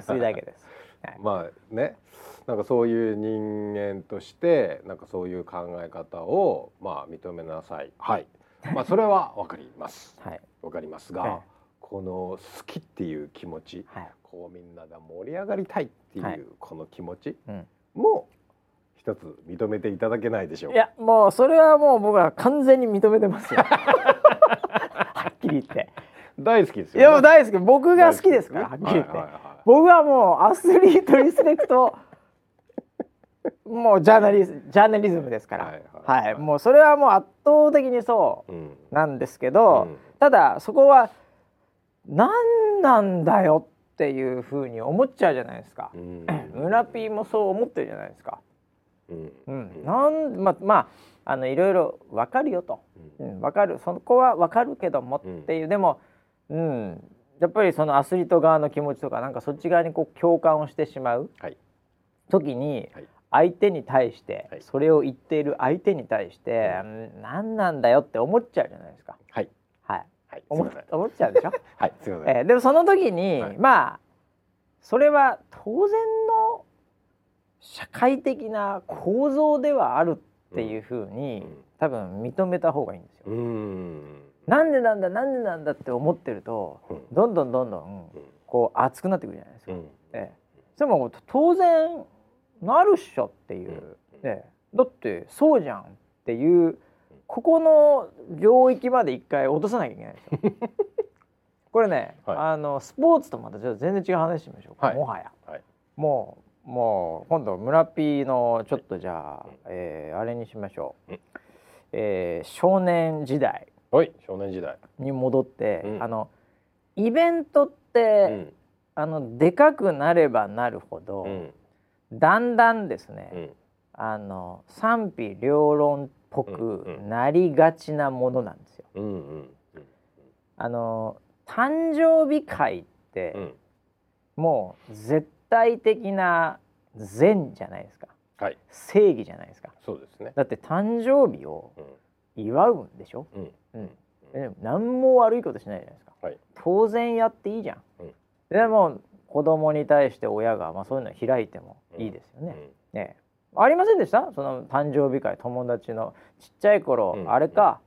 [laughs] 薄いだけです、はい。まあねなんかそういう人間としてなんかそういう考え方をまあ認めなさい。はい。まあそれはわかります。はい。わかりますええがこの好きっていう気持ちはい。こうみんなが盛り上がりたいっていはい。うこの気持ちうん、も一つ認めていただけないでしょうか？いやもうそれはもう僕は完全に認めてますよ。[laughs] はっきり言って。大好きですいやもうよね大好き僕が好きですから、はっきり言って、はいはいはい僕はもうアスリートリスペクトもうジャーナリズジャーナリズムですから、ははいいはい。はい。もうそれはもう圧倒的にそううんなんですけど、うん。ただそこは何なんだよっていうふうに思っちゃうじゃないですか。うん。村ピーもそう思ってるじゃないですか。うん。うん、なんままああのいろいろわかるよと、うん、わかる。そこはわかるけどもっていう、でも、うん、やっぱりそのアスリート側の気持ちとかなんかそっち側にこう共感をしてしまうはい。時にはい。相手に対して、はい。それを言っている相手に対して、うん、何なんだよって思っちゃうじゃないですか。はい。はい、はい。思思っちゃうでしょ？[laughs] はい。すいません。えーでもその時に、はい。まあそれは当然の社会的な構造ではあるっていうふうに、うん。多分認めた方がいいんですよ。うん。なんでなんだなんでなんだって思ってると、うん。どんどんどんどんうん。こう熱くなってくるじゃないですか。うん。ええ。でも当然なるっしょっていう、うん。ええ。だってそうじゃんっていうここの領域まで一回落とさなきゃいけないですよ。[laughs] これね、はい。あのスポーツとまたちょっと全然違う話しましょうか、はい。もはや、はい。もうもう今度村ピーのちょっとじゃあ、うんえーあれにしましょう、うん。えー少年時代。はい少年時代。に戻って、うん。あのイベントっうて、ん。あのでかくなればなるほど、うん。だんだんですね、うん。あの賛否両論っぽうんくうん。なりがちなものなんですよ。あの誕生日会って、うん。もう絶対的な善じゃないですか。はい。正義じゃないですか。そうですね。だって誕生日をうん。祝うんでしょ、うん。うん、何も悪いことしないじゃないですか。はい。当然やっていいじゃん、うん。でも子供に対して親が、まあ、そういうの開いてもいいですよね、ね。ありませんでした？その誕生日会友達のちっちゃい頃、うん。あれか、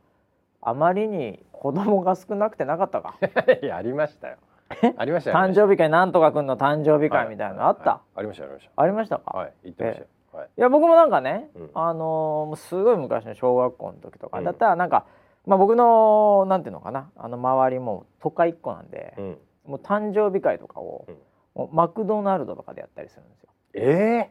あまりに子供が少なくてなかったか。う [laughs] んいやありましたよ [laughs] ありましたよ誕生日会なんとかくんの誕生日会みたいなのあった、はい。ありましたありましありましたか、たはい。言ってましたよ。はい。いや僕もなんかね、うん。あのすごい昔の小学校の時とかうん。だったらなんか、まあ僕のなんていうのかな？あの周りも都会っ子なんで、うん。もう誕生日会とかを、うん。もうマクドナルドとかでやったりするんですよ。ええ。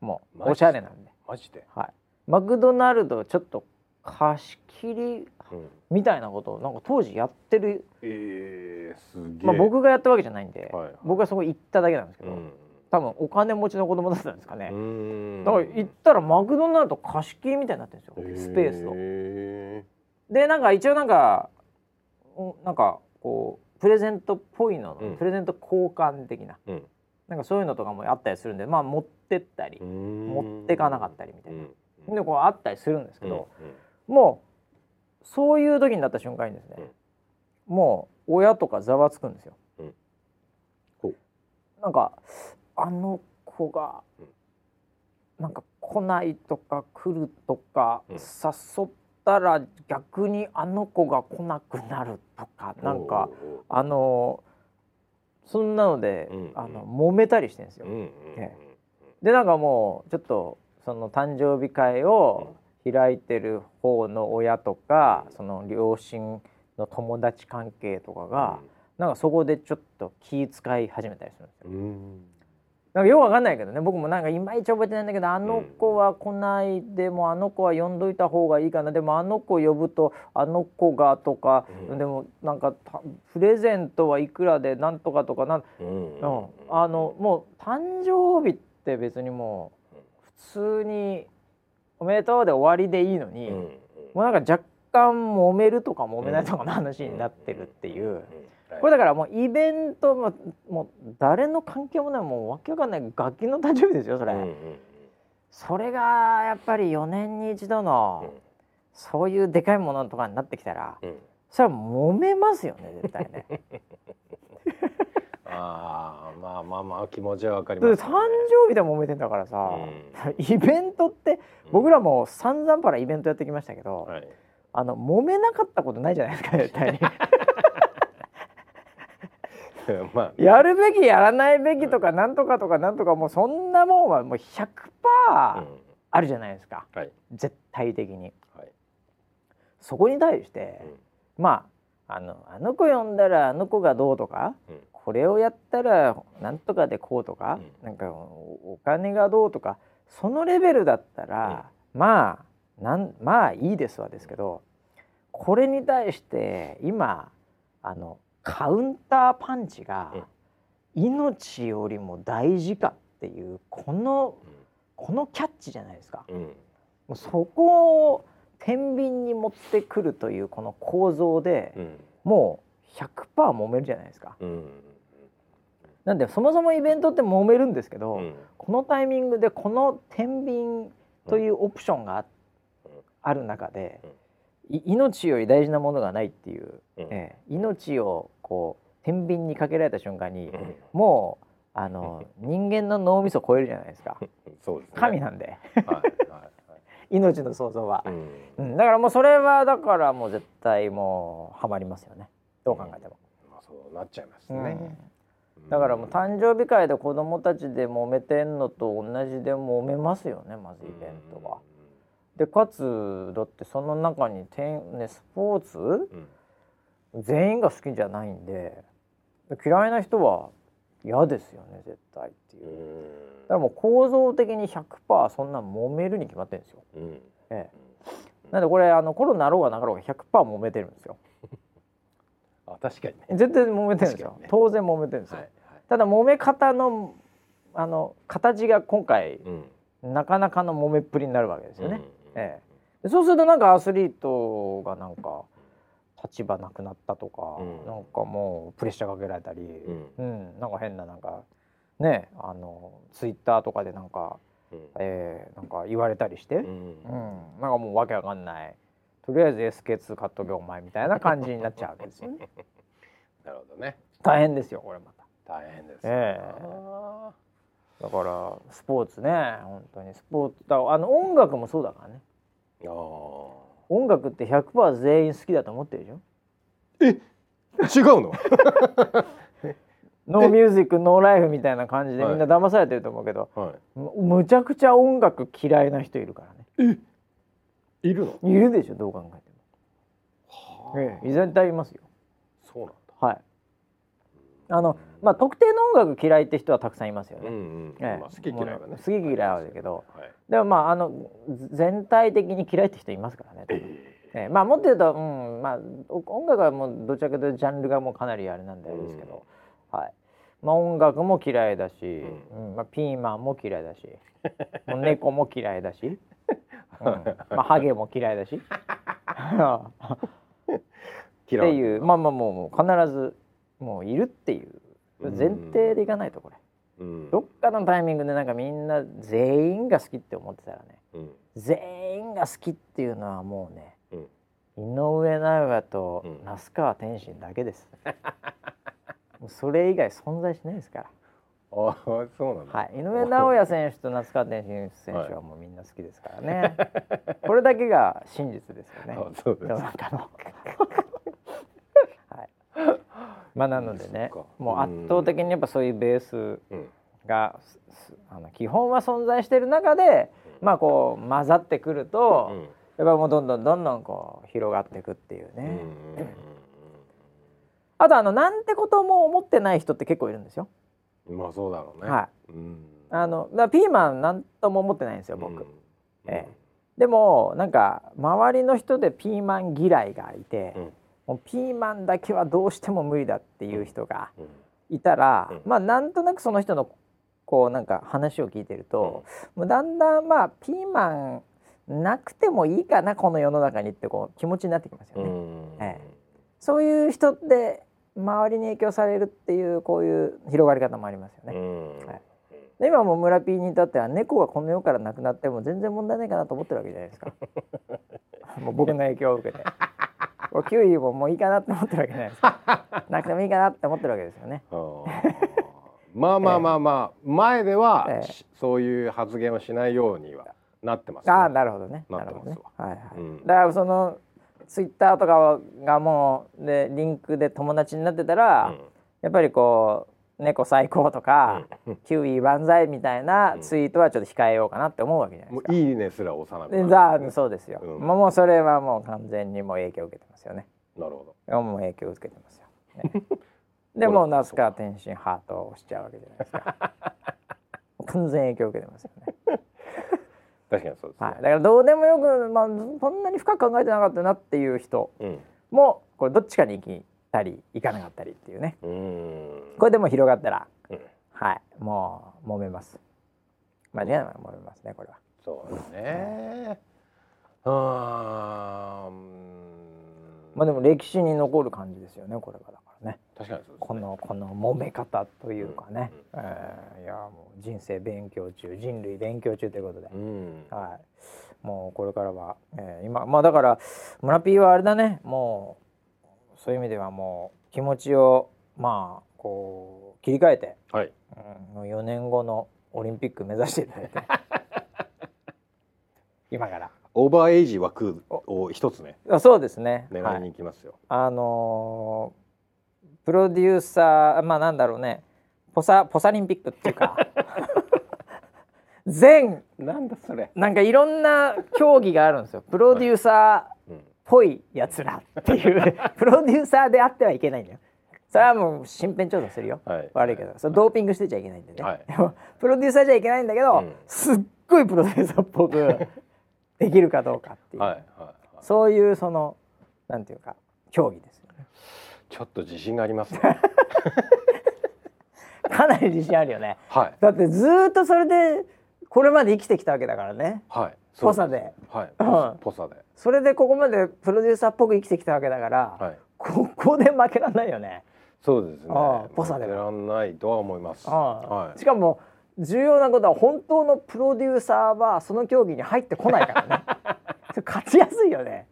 もうおしゃれなんで、マジで？はい、マクドナルドちょっと貸し切りうん。みたいなことをなんか当時やってる、ええすげえ。まあ、僕がやったわけじゃないんで、はい僕はそこ行っただけなんですけど、うん。多分お金持ちの子供だったんですかね、うん。だから行ったらマクドナルド貸し切りみたいになってるんですよ、スペースを。えでなんか一応なんかうんなんかこうプレゼントっぽいの、うん。プレゼント交換的な。うん。なんかそういうのとかもあったりするんでまあ持ってったり、持持ってかなかったりみたいな、うん。でこうあったりするんですけうんど、もうそういう時になった瞬間にですね、もう親とかざわつくんですよ。うん。なんかあの子がうん。なんか来ないとか来るとか、うん。誘ったら逆にあの子が来なくなるとかなんかあのそんなので、うんあの揉めたりしてるんですよ。うんうでなんかもうちょっとその誕生日会を開いてる方の親とか、その両親の友達関係とかが、なんかそこでちょっと気遣い始めたりするんですよ。うん。なんかよくわかんないけどね僕もなんかいまいち覚えてないんだけどあの子は来ないでもあの子は呼んどいた方がいいかな。でもあの子呼ぶとあの子がとか、うん。でもなんかたプレゼントはいくらでなんとかとかなん、うん。うん。あのもう誕生日って別にもう普通に「おめでとう」で終わりでいいのに、うんもうなんか若干揉めるとか揉めないとかの話になってるっていう、これだからもうイベントももう誰の関係もないもうわけわかんない楽器の誕生日ですよそれ、それがやっぱり4年に一度の、そういうでかいものとかになってきたら、それは揉めますよね絶対ね。[laughs] ああまあまあまあ気持ちはわかります、ね、誕生日で揉めてんだからさ、うん、イベントって僕らも散々パライベントやってきましたけど、はい、あの揉めなかったことないじゃないですか [laughs] 絶対に。まあ、やるべきやらないべきとかなんとかとかなんとかもうそんなもんはもう100%あるじゃないですか、うんはい、絶対的に、はい、そこに対して、うん、まああのあの子呼んだらあの子がどうとか、うん、これをやったらなんとかでこうとか、うん、なんかお金がどうとかそのレベルだったら、うん、まあなんまあいいですわですけどこれに対して今あのカウンターパンチが命よりも大事かっていうこの、このキャッチじゃないですか。もうそこを天秤に持ってくるというこの構造で、もう100%揉めるじゃないですか。うんなんでそもそもイベントって揉めるんですけど、うん、このタイミングでこの天秤というオプションがある中で、うん、命より大事なものがないっていう、えー、命をこう天秤にかけられた瞬間に、もうあの [laughs] 人間の脳みそ超えるじゃないですか。[laughs] そうです、ね、神なんで、はいはい、[laughs] 命の想像は、うん。だからもうそれはだからもう絶対もうハマりますよね。どう考えても、まあ、そうなっちゃいますね、だからもう誕生日会で子供たちで揉めてんのと同じで揉めますよねまずイベントは。でかつだってその中にてん、ね、スポーツ、うん、全員が好きじゃないんで嫌いな人は嫌ですよね絶対っていう。だからもう構造的に100%そんな揉めるに決まってるんですよ。うん、ええ、なんでこれあのコロナなろうがなかろうが100%揉めてるんですよ。[laughs] あ確かにね。絶対揉めてるんですよ、ね、当然揉めてるんですよ、はいはい、ただ揉め方のあの形が今回、うん、なかなかの揉めっぷりになるわけですよね、うん、ええ、そうするとなんかアスリートがなんか立場なくなったとか、うん、なんかもうプレッシャーかけられたり、うん、うん、なんか変ななんかねあのツイッターとかでなんか、うん、えー、なんか言われたりして、うん、うん、なんかもうわけわかんない。とりあえず SK2 買っとけお前みたいな感じになっちゃうわけですよね。[laughs] なるほどね。大変ですよこれまた。大変です、えー、だからスポーツね本当にスポーツだあの音楽もそうだからね。あ音楽って100%全員好きだと思ってるでしょ？え違うの？[laughs] ノーミュージックノーライフみたいな感じでみんな騙されてると思うけど、はい、むちゃくちゃ音楽嫌いな人いるからね。えいるの？いるでしょどう考えても。はあ、ええ、全体いますよ。そうなんだ。はい。あのまあ特定の音楽嫌いって人はたくさんいますよね。うんうん。ええ。まあ、好き嫌いはね。好き嫌いはだけど、はい、でもまああの全体的に嫌いって人いますからね。ええ。えまあもっと言うと、うんまあ音楽はもうどちらかというとジャンルがもうかなりあれなんであれですけど、うん、はい。まあ音楽も嫌いだし、うん、うん、まあピーマンも嫌いだし、もう猫も嫌いだし。うん、まあハゲも嫌いだし。[laughs] [laughs] っていう。まあまあもう必ずもういるっていう前提でいかないとこれ、うん、どっかのタイミングでなんかみんな全員が好きって思ってたらね、うん、全員が好きっていうのはもうね、うん、井上尚弥と那須川天心だけです、うそれ以外存在しないですから。あそうなんはい、井上尚弥選手と那須川天心選手はもうみんな好きですからね。[laughs] これだけが真実ですよね。そうです。まあなのでね、もう圧倒的にやっぱそういうベースが、うん、あの基本は存在している中で、まあこう混ざってくると、うん、やっぱもうどんどんどんどんこう広がっていくっていうね。あとあのなんてことも思ってない人って結構いるんですよ。まあそうだろうね。はい。うん、あのだピーマンなんとも思ってないんですよ僕。うん、ええ。でもなんか周りの人でピーマン嫌いがいて、うん、もうピーマンだけはどうしても無理だっていう人がいたら、まあなんとなくその人のこうなんか話を聞いてると、もうだんだんまあピーマンなくてもいいかなこの世の中にってこう気持ちになってきますよね。うんえそういう人って周りに影響されるっていうこういう広がり方もありますよね。うんはいで今も村 P に至っては猫がこの世からなくなっても全然問題ないかなと思ってるわけじゃないですか。もう僕の影響を受けて。これキウイももういいかなって思ってるわけじゃないですか。[laughs] なくてもいいかなって思ってるわけですよね。まあまあまあまあ前では [laughs] ええしそういう発言をしないようにはなってますね。ああなるほどね。ななるほどね。はいはい。うんだからそのツイッターとかがもうでリンクで友達になってたら、うんやっぱりこう猫最高とか、うんキウイ万歳みたいなツイートはちょっと控えようかなって思うわけじゃないですか。もういいねすら押さなくなるでざあそうですよ、もうそれはもう完全にもう影響を受けてますよね。なるほもう影響を受けてますよ。[laughs] ね。でもう那須川天心ハートを押しちゃうわけじゃないですか。[laughs] 完全影響を受けてますよね。ど [laughs] 確かにそうですね、はい、だからどうでもよく、まあ、そんなに深く考えてなかったなっていう人うん。もこれどっちかに行きたり行かなかったりっていうね。うこれでも広がったらうん。はい。もう揉めます。間違いない揉めますねこれは。そうですねうんまあでも歴史に残る感じですよねこれがだからね。確かにそうですね。このこの揉め方というかね、うん。えーいやもう人生勉強中人類勉強中ということで、うん。はい、もうこれからは、えー今まあだから村 P はあれだね。もうそういう意味ではもう気持ちをまあこう切り替えて、はい。うん、もう4年後のオリンピック目指していただいて。[laughs] 今からオーバーエイジ枠を一つねあそうですね。狙いはいに行きますよ、あのープロデューサーまあなんだろうね。ポサポサリンピックっていうか。[laughs] 全なんだそれ、なんかいろんな競技があるんですよ。プロデューサーっうん、ぽいやつらっていう。[laughs] プロデューサーであってはいけないんだよ。それはもう身辺調査するよ。はい。悪いけど。それドーピングしてちゃいけないんでね、はい。プロデューサーじゃいけないんだけど、うん。すっごいプロデューサーっぽくできるかどうかっていう、はいはいはい。そういうそのなんていうか競技ですよね。ちょっと自信がありますね。[laughs] かなり自信あるよね。はい。だってずーっとそれでこれまで生きてきたわけだからね。はい。ポサで。はい。うん。ポサで。それでここまでプロデューサーっぽく生きてきたわけだから、はい。ここで負けらんないよね。そうですね。ああポサで負けらんないとは思います。はい。しかも重要なことは本当のプロデューサーはその競技に入ってこないからね。[laughs] 勝ちやすいよね。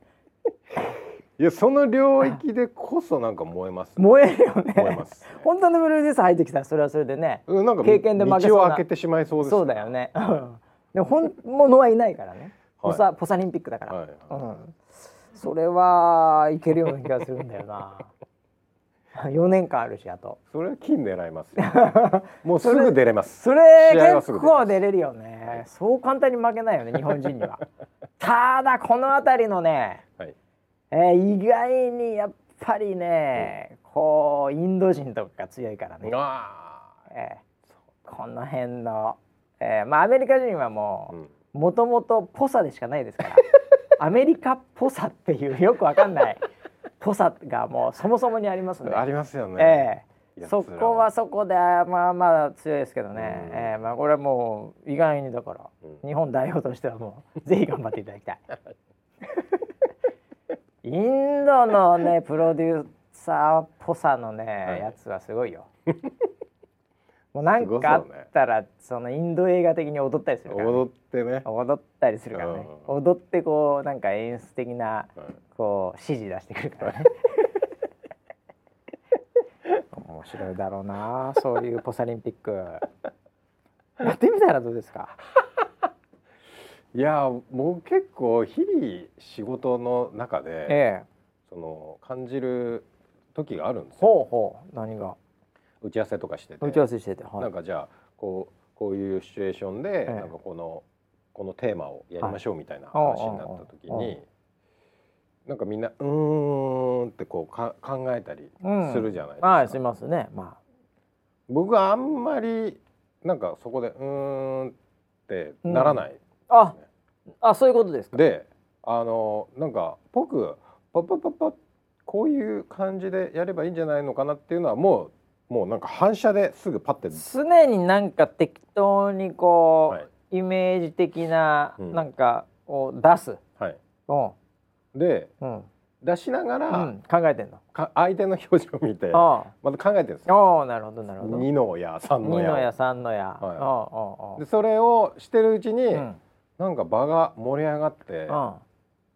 いやその領域でこそなんか燃えます燃えるよね。燃えます本当のプロデューサー入ってきたらそれはそれでね。うんなんか経験で負けそうな道を開けてしまいそうですそうだよね。うんでも本物はいないからね。はいポサポサリンピックだから。はいうん。それはいけるような気がするんだよな。[laughs] 4年間あるしあと。それは金狙いますよ [laughs] もうすぐ出れますそれ結構出れるよね。そう簡単に負けないよね日本人には。[laughs] ただこの辺りのね、はいえー意外にやっぱりね、こうインド人とかが強いからね。あえーこの辺の、えーまあアメリカ人はあもうんうもともとポサでしかないですから。アメリカっぽさっていうよくわかんないポサがもうそもそもにありますね。ありますよね。ええ。やつらそこは。そこでまあまあ強いですけどね、うん。ええ。まあこれはもう意外にだから、うん。日本代表としてはもうぜひ頑張っていただきたい。インドのねプロデューサーっぽさのね、はい。やつはすごいよもうなんかあったらそのインド映画的に踊ったりするからね、踊ってね。踊ったりするからね、う踊ってこうなんか演出的なはい。こう指示出してくるからね。面白いだろうな、そういうポサリンピック。やってみたらどうですか？いや僕結構日々仕事の中で、ええ、その感じる時があるんですよ。ほうほう、何が？打ち合わせとかしてて打ち合わせしてて、はい。なんかじゃあこうこういうシチュエーションで、ええなんかこのこのテーマをやりましょうみたいなはい話になった時うんうんうんに、なんかみんなうーんってこうか考えたりうんするじゃないですか。はい、しますね。ま僕はあんまりなんかそこでうーんってならない。あ、あ、あ、そういうことですか？であのなんか僕パッパッパッパッこういう感じでやればいいんじゃないのかなっていうのはもうもうなんか反射ですぐパッて。常になんか適当にこう、はい。イメージ的な、うん。なんかを出す。はい。うん。でうん、出しながら、うん、考えてんの。か相手の表情を見てあまた考えてるんですよ。あああなるほどなるほど。2のや3のや二のや三のや、はい。でそれをしてるうちに、うん。なんか場が盛り上がって、あ。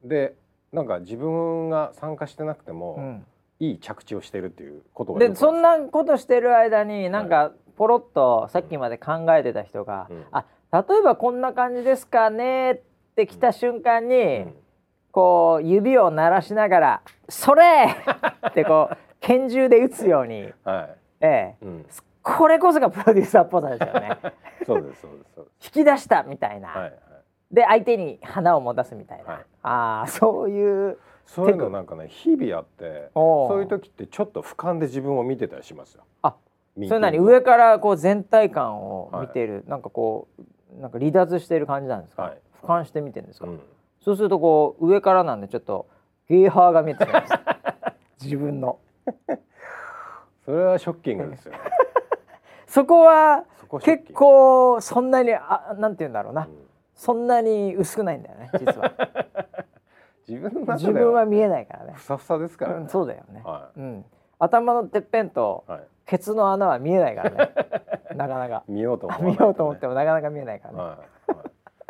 でなんか自分が参加してなくても、うんいい着地をしてるっていうことがでそんなことしてる間になんかポロッとさっきまで考えてた人が「うん。あ例えばこんな感じですかね」って来た瞬間に、うん。こう指を鳴らしながら「それ! [laughs]」ってこう拳銃で撃つように、はい、ええ、うん、これこそがプロデューサーっぽさですよね。[laughs] そうですそうですそうで引き出したみたいな、すはいはい。で相手に花を持たすみたいな、はい。ああそういうそういうのなんかね日々あってそういう時ってちょっと俯瞰で自分を見てたりしますよ。あそれティング何？上からこう全体感を見てる、なんかこうなんか離脱してる感じなんですか、はい。俯瞰して見てるんですか、うん。そうするとこう上からなんでちょっとゲーハーが見えてきます。[laughs] 自分の。それはショッキングですよ。[laughs] そこは結構そんなにあなんて言うんだろうな、うん。そんなに薄くないんだよね実は [laughs] 自分の中自分は見えないからね。ふさふさですからね。うん、そうだよね、はうん、頭のてっぺんといはい。ケツの穴は見えないからね。[laughs] なかなか。見ようと思わない見ようと思ってももなかなか見えないからね、はいはい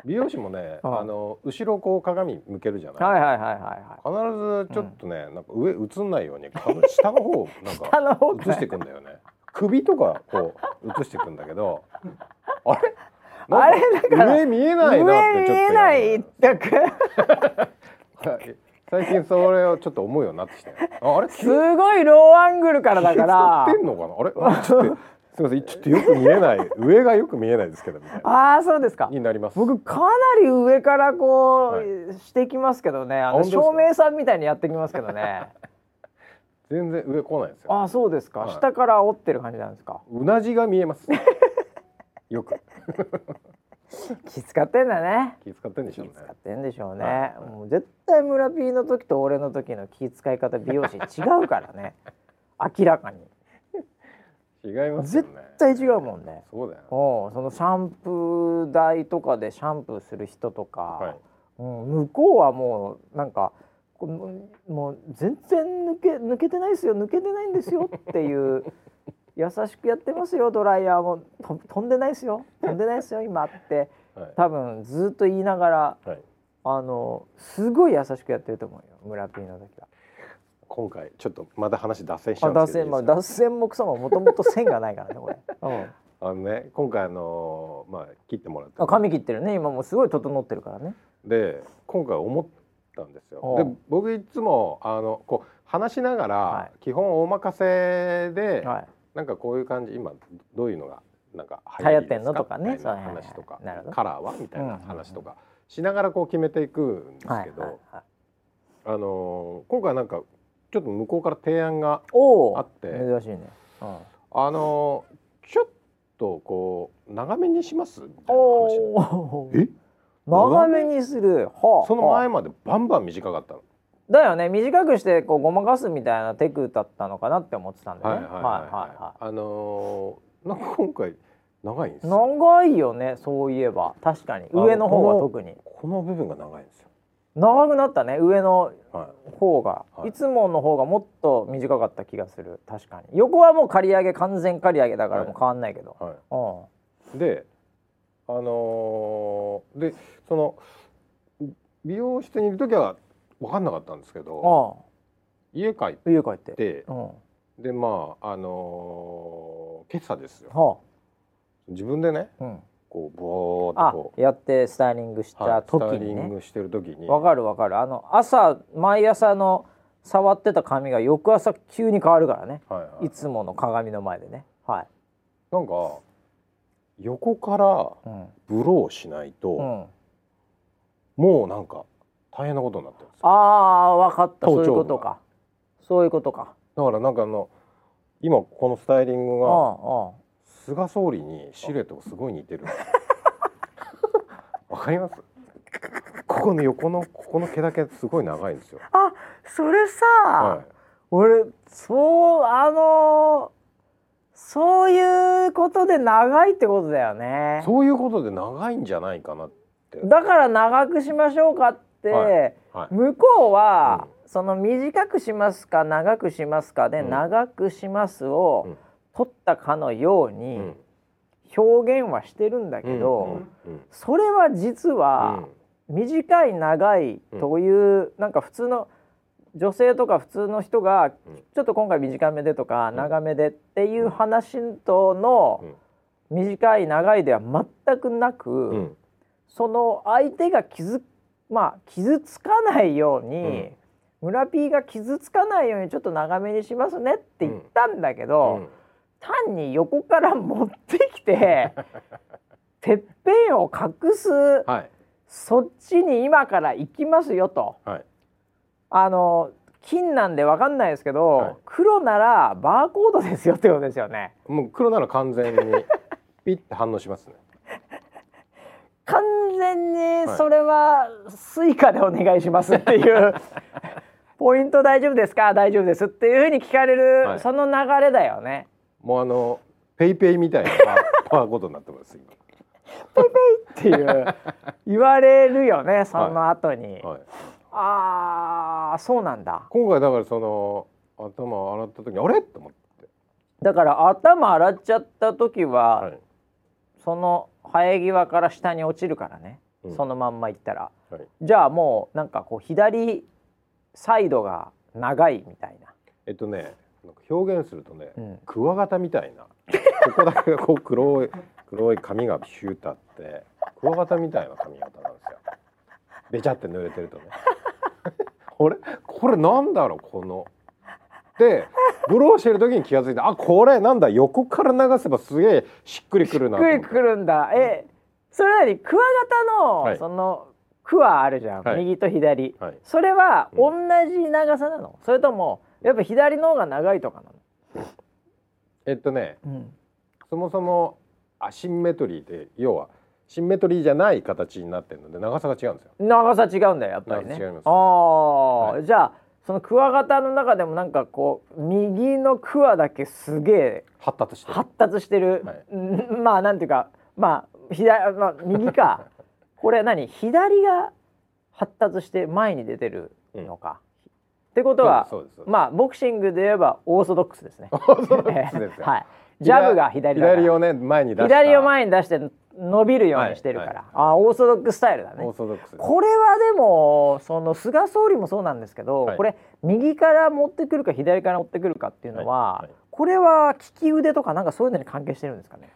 美容師もね [laughs] うん。あの後ろこう鏡向けるじゃない。はいはいはいはいはい。必ずちょっとね、なんか上映んないようにか下の方なん下か映していくんだよね。首とかこう映していくんだけど [laughs] あれ？あれだから上見えないなってちょっと上見えないだ最近それをちょっと思うようになってきてああれ？すごいローアングルからだか使らってんのかな？あれ？ちょっとすみません。ちょっとよく見えない上がよく見えないですけどみたいな。ああそうですか。になります。僕かなり上からこう、はい。してきますけどね。あの照明さんみたいにやってきますけどね。[laughs] 全然上来ないですよ。ああそうですか、はい。下から折ってる感じなんですか？うなじが見えます。よく気使ってんだね。気使ってんでしょうね。気使ってんでしょうね、はい。もう絶対村 P の時と俺の時の気使い方美容師違うからね。[laughs] 明らかに。違いますよ絶ね対違うもんね。そうだよおうそのシャンプー台とかでシャンプーする人とか、はい。うん、向こうはもうなんかこのもう全然抜け抜けてないですよ。抜けてないんですよっていう優しくやってますよドライヤーも。と飛んでないですよ。飛んでないですよ今。って。はい。多分ずっと言いながらはい。あのすごい優しくやってると思うよ村 P の時は。今回ちょっとまた話脱線しちゃうんですけど線まあ脱線もクソももともと線がないからねこれ。うん。あのね今回あのまあ切ってもらってあ髪切ってるね。今もうすごい整ってるからね。で今回思ったんですよ。で僕いつもあのこう話しながら、は基本大任せで、はい。なんかこういう感じ今どういうのがなんか流行ってんのとかねそうはいはいはい話とかカラーは？みたいな話とかしながらこう決めていくんですはいけど。あの今回なんかちょっと向こうから提案が。あって珍しいね。うん。あのちょっとこう長めにします？みたいな話。え？長め？にする。はあ。その前はまでバンバン短かったの。あだよね。短くしてこうごまかすみたいなテクだったのかなって思ってたんだよね。はいはあのーなんか今回長いんですいよ。長いよねそういえば。確かに。上の方は特に。この部分が長いんですよ。長くなったね上のは方が、はい。い、つもの方がもっと短かった気がする。確かに。横はもう刈り上げ完全刈り上げだからもう変わんないけど、い。はい。で、あのーでその美容室にいる時は分かんなかったんですけど、うん家帰っうん家帰って。でまああのー今朝ですよ。あ。自分でねうん。こうぼーっとやってスタイリングしう、はいたスタイ時にねリングしてる時に。わかるわかる。あの朝毎朝の触ってた髪が翌朝急に変わるからね。はいはい。いつもの鏡の前でね。はい。なんか横からうん、ブローしないと、うん、もうなんか大変なことになってるんですよ。ああ分かった。そういうことか。そういうことか。だからなんかあの今このスタイリングうんがうん菅総理にシルエットがすごい似てる。わかります？ここの横のここの毛だけすごい長いんですよ、あそれさ、は俺そうあのそういうことで長いってことだよね。い、そういうことで長いんじゃないかなって。だから長くしましょうかって、はいはい。向こうは、その短くしますか長くしますかで、うん。長くしますをうん。取ったかのよううにん。表現はしてるんだけど、うん。うん。それは実は短い長いという、なんか普通の女性とか普通の人がうん。ちょっと今回短めでとかん。長めでっていう話との短い長いでは全くなく、うん。うんその相手が傷まあ傷つかないように、うん。村 P が傷つかないようにちょっと長めにしますねって言ったんだけど、うん。単に横から持ってきて [laughs] てっぺんを隠すはい。そっちに今から行きますよと。はい。あの金なんでわかんないですけど、はい。黒ならバーコードですよってことですよね。もう黒なら完全にピッて反応しますね完全にはい。それはスイカでお願いしますっていう、[laughs] ポイント大丈夫ですか？大丈夫ですっていうふうに聞かれる、はい。その流れだよね。もうあのペイペイみたいなパワーコードになってます今。っていう言われるよねその後に。はい。ああそうなんだ。今回だからその頭洗った時にあれ？と思って。だから頭洗っちゃった時は、はい。その生え際から下に落ちるからね、うん。そのまんまいったら。はい。じゃあもうなんかこう左サイドが長いみたいな。えっとね表現するとね、うん。クワガタみたいな。ここだけがこう黒い黒い髪がシュータってクワガタみたいな髪型なんですよ。べちゃって濡れてるとね。[laughs] これこれなんだろうこの。でブローしてる時に気が付いてあこれなんだ横から流せばすげえしっくりくるなと思ってくるくるんだ。え、それなにクワガタの、はいそのクワあるじゃん、はい右と左。はいそれはう同じ長さなの？それともやっぱ左の方が長いとかなえっとねの？うん。そもそもアシンメトリーで要はシンメトリーじゃない形になってるので長さが違うんですよ。長さ違うんだよやっぱりね。ああ、はじゃあそのクワガタの中でもなんかこう右のクワだけすげえ発達してる。発達してる、はいうんまあなんていうかまあ左まあ右か [laughs] これ何？左が発達して前に出てるのか、ってことはまあボクシングで言えばオーソドックスですね。オーソドックスですよ。[laughs] はい。ジャブが左だ左をね前に出した。左を前に出して伸びるようにしてるから、はいはいあオーソドックススタイルだねオー。ソドックス。これはでもその菅総理もそうなんですけど、はいこれ右から持ってくるか左から持ってくるかっていうのは、これは利き腕とかなんかそういうのに関係してるんですかね？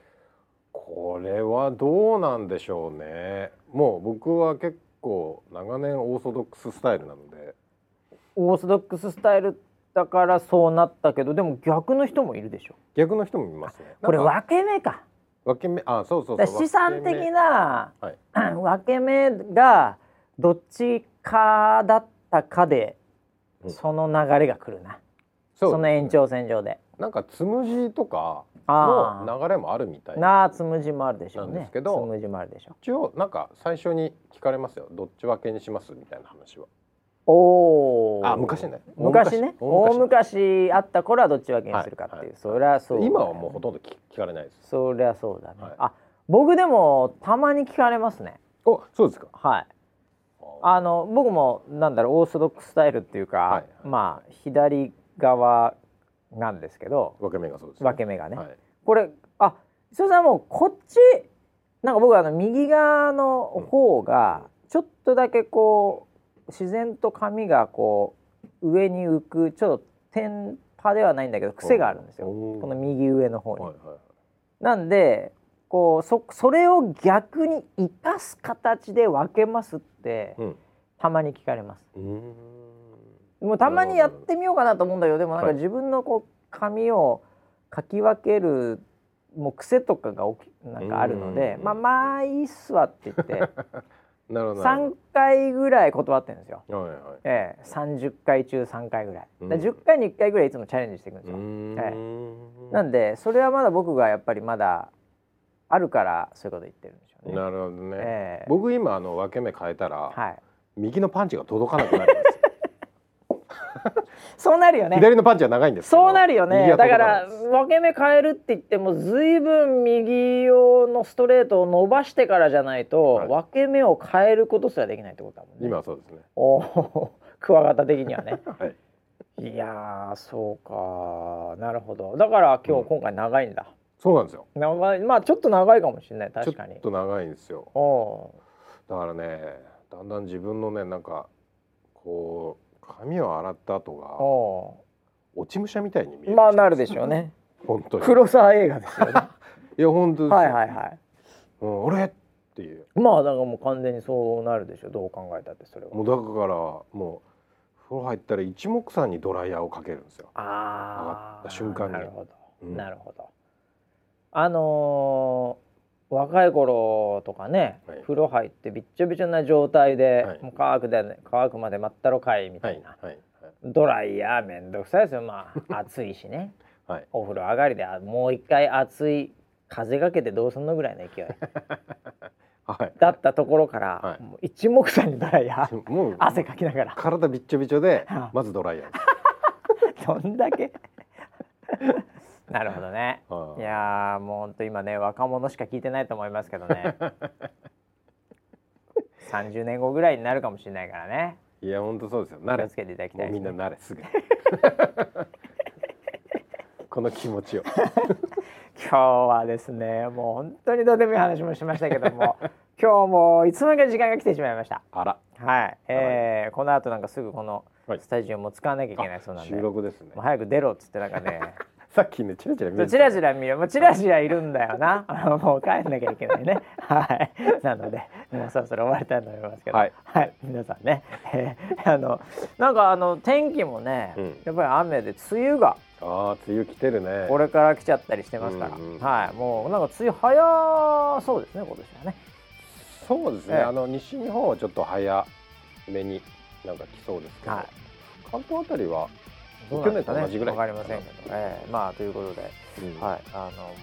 これはどうなんでしょうね。もう僕は結構長年オーソドックススタイルなので、オーソドックススタイルだからそうなったけどでも逆の人もいるでしょ？逆の人もいますね。これ分け目か。分け目あそうそうそう。資産的なはい [clears throat] 分け目がどっちかだったかで、うんその流れが来るな。その延長線上で。なんかつむじとかあの流れもあるみたいな。なあつむじもあるでしょうねです。けどつむじもあるでしょう。一応なんか最初に聞かれますよ。どっち分けにします？みたいな話は。おお。あ昔ね昔ね。大大昔昔あった頃はどっち分けにするかっていう。はいはいそりゃそうね、今はもうほとんど聞聞かれないです。そりゃそうだね。はいあ、僕でもたまに聞かれますね。おそうですか。はい。あの僕もなんだろうオーソドックススタイルっていうか、はいまあ左側なんですけど、分け目がそうです、分け目がね。はい。これあ、磯田さんもうこっちなんか僕はあの右側の方がちょっとだけこう自然と髪がこう上に浮くちょっと天パではないんだけど癖があるんですよ。この右上の方に。はいはい。なんでこうそそれを逆に生かす形で分けますってうん。たまに聞かれます。もうたまにやってみようかなと思うんだけどでもなんかはい自分のこう髪をかき分けるもう癖とかが起きなんかあるのでうんまあまあいいっすわって言って [laughs] なるほどなる3回ぐらい断ってるんですよ。はいはい。ええ、30回中3回ぐらい。うんら10回に1回ぐらいいつもチャレンジしていくんですよ。ん。なんでそれはまだ僕がやっぱりまだあるからそういうこと言ってるんでしょうね。なるほどね。ええ僕今あの分け目変えたら、はい。右のパンチが届かなくなるんですよ。[laughs] そうなるよね。左のパンチは長いんですそうなるよね。だから分け目変えるって言っても随分右用のストレートを伸ばしてからじゃないと、はい。分け目を変えることすらできないってことだもんね。今はそうですね。おお [laughs] クワガタ的にはね。はい。いやーそうかなるほど。だから今うん。日今回長いんだ、そうなんですよ。長い。まあちょっと長いかもしれない。確かにちょっと長いんですよ。だからねだんだん自分のねなんかこう髪を洗った後ーがお落ち武者みたいに見えてきたーまあなるでしょうね。[laughs] 本当に。黒沢映画ですよね。[laughs] いや本当ですよ。はいはいはい。うん、俺っていう。まあだからもう完全にそうなるでしょどう考えたってそれは。もうだからもう風呂入ったら一目散にドライヤーをかけるんですよ、あ上があった瞬間に。なるほど、うん。なるほど。あのー若い頃とかね、はい。風呂入ってびっちょびちょな状態で、はい。もう乾くで、ね、乾くまで待ったろかいみたいな、はい。ドライヤーめんどくさいですよ。まあ [laughs] 暑いしね。はい。お風呂上がりであもう一回暑い風がけてどうすんのぐらいの勢い。[laughs] はい。だったところから、はい。一目散にドライヤーもう [laughs] 汗かきながら。体びっちょびちょではまずドライヤーどんだけ？なるほどね。は [laughs] いやーもうほんと今ね若者しか聞いてないと思いますけどね。30年後ぐらいになるかもしれないからね。いや本当そうですよ。慣れ。気をつけていただきたいもうみんな慣れすぐ。[laughs] この気持ちを。[laughs] 今日はですねもう本当にどうでもいい話もしましたけども今日もいつの間にか時間が来てしまいました。あら。はい、えーこの後なんかすぐこのはい。スタジオも使わなきゃいけないそうなんで、収録ですね。もう早く出ろっつってなんかねさっきねチラチラ見えてたチラチラ見る、まあ、チラチラいるんだよな。[laughs] もう帰んなきゃいけないね。[laughs] はい。なので、もうそろそろ終わりたいと思いますけど。はい。皆さんね、え [laughs] ーあの、なんかあの天気もね、うんやっぱり雨で梅雨がああ梅雨来てるねこれから来ちゃったりしてますから。うんうんはい。もうなんか梅雨早そうですね、今年はね。そうですね、ええあの西日本はちょっと早めになんか来そうですけど、はい関東あたりは、去年と同じぐらい。わかりませんけど、えーまあということで、うん。はい。あのもう。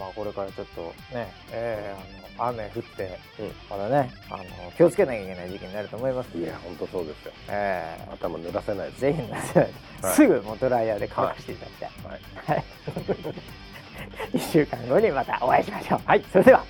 まあこれからちょっとね、えー、あの雨降って、うん。まだねあの気をつけなきゃいけない時期になると思います。いや本当そうですよ。えー頭濡らせないです。ぜひ皆さん、はい。すぐもうドライヤーで乾かしていただきたい。はい。はい。[laughs] 一週間後にまたお会いしましょう。はい、それでは。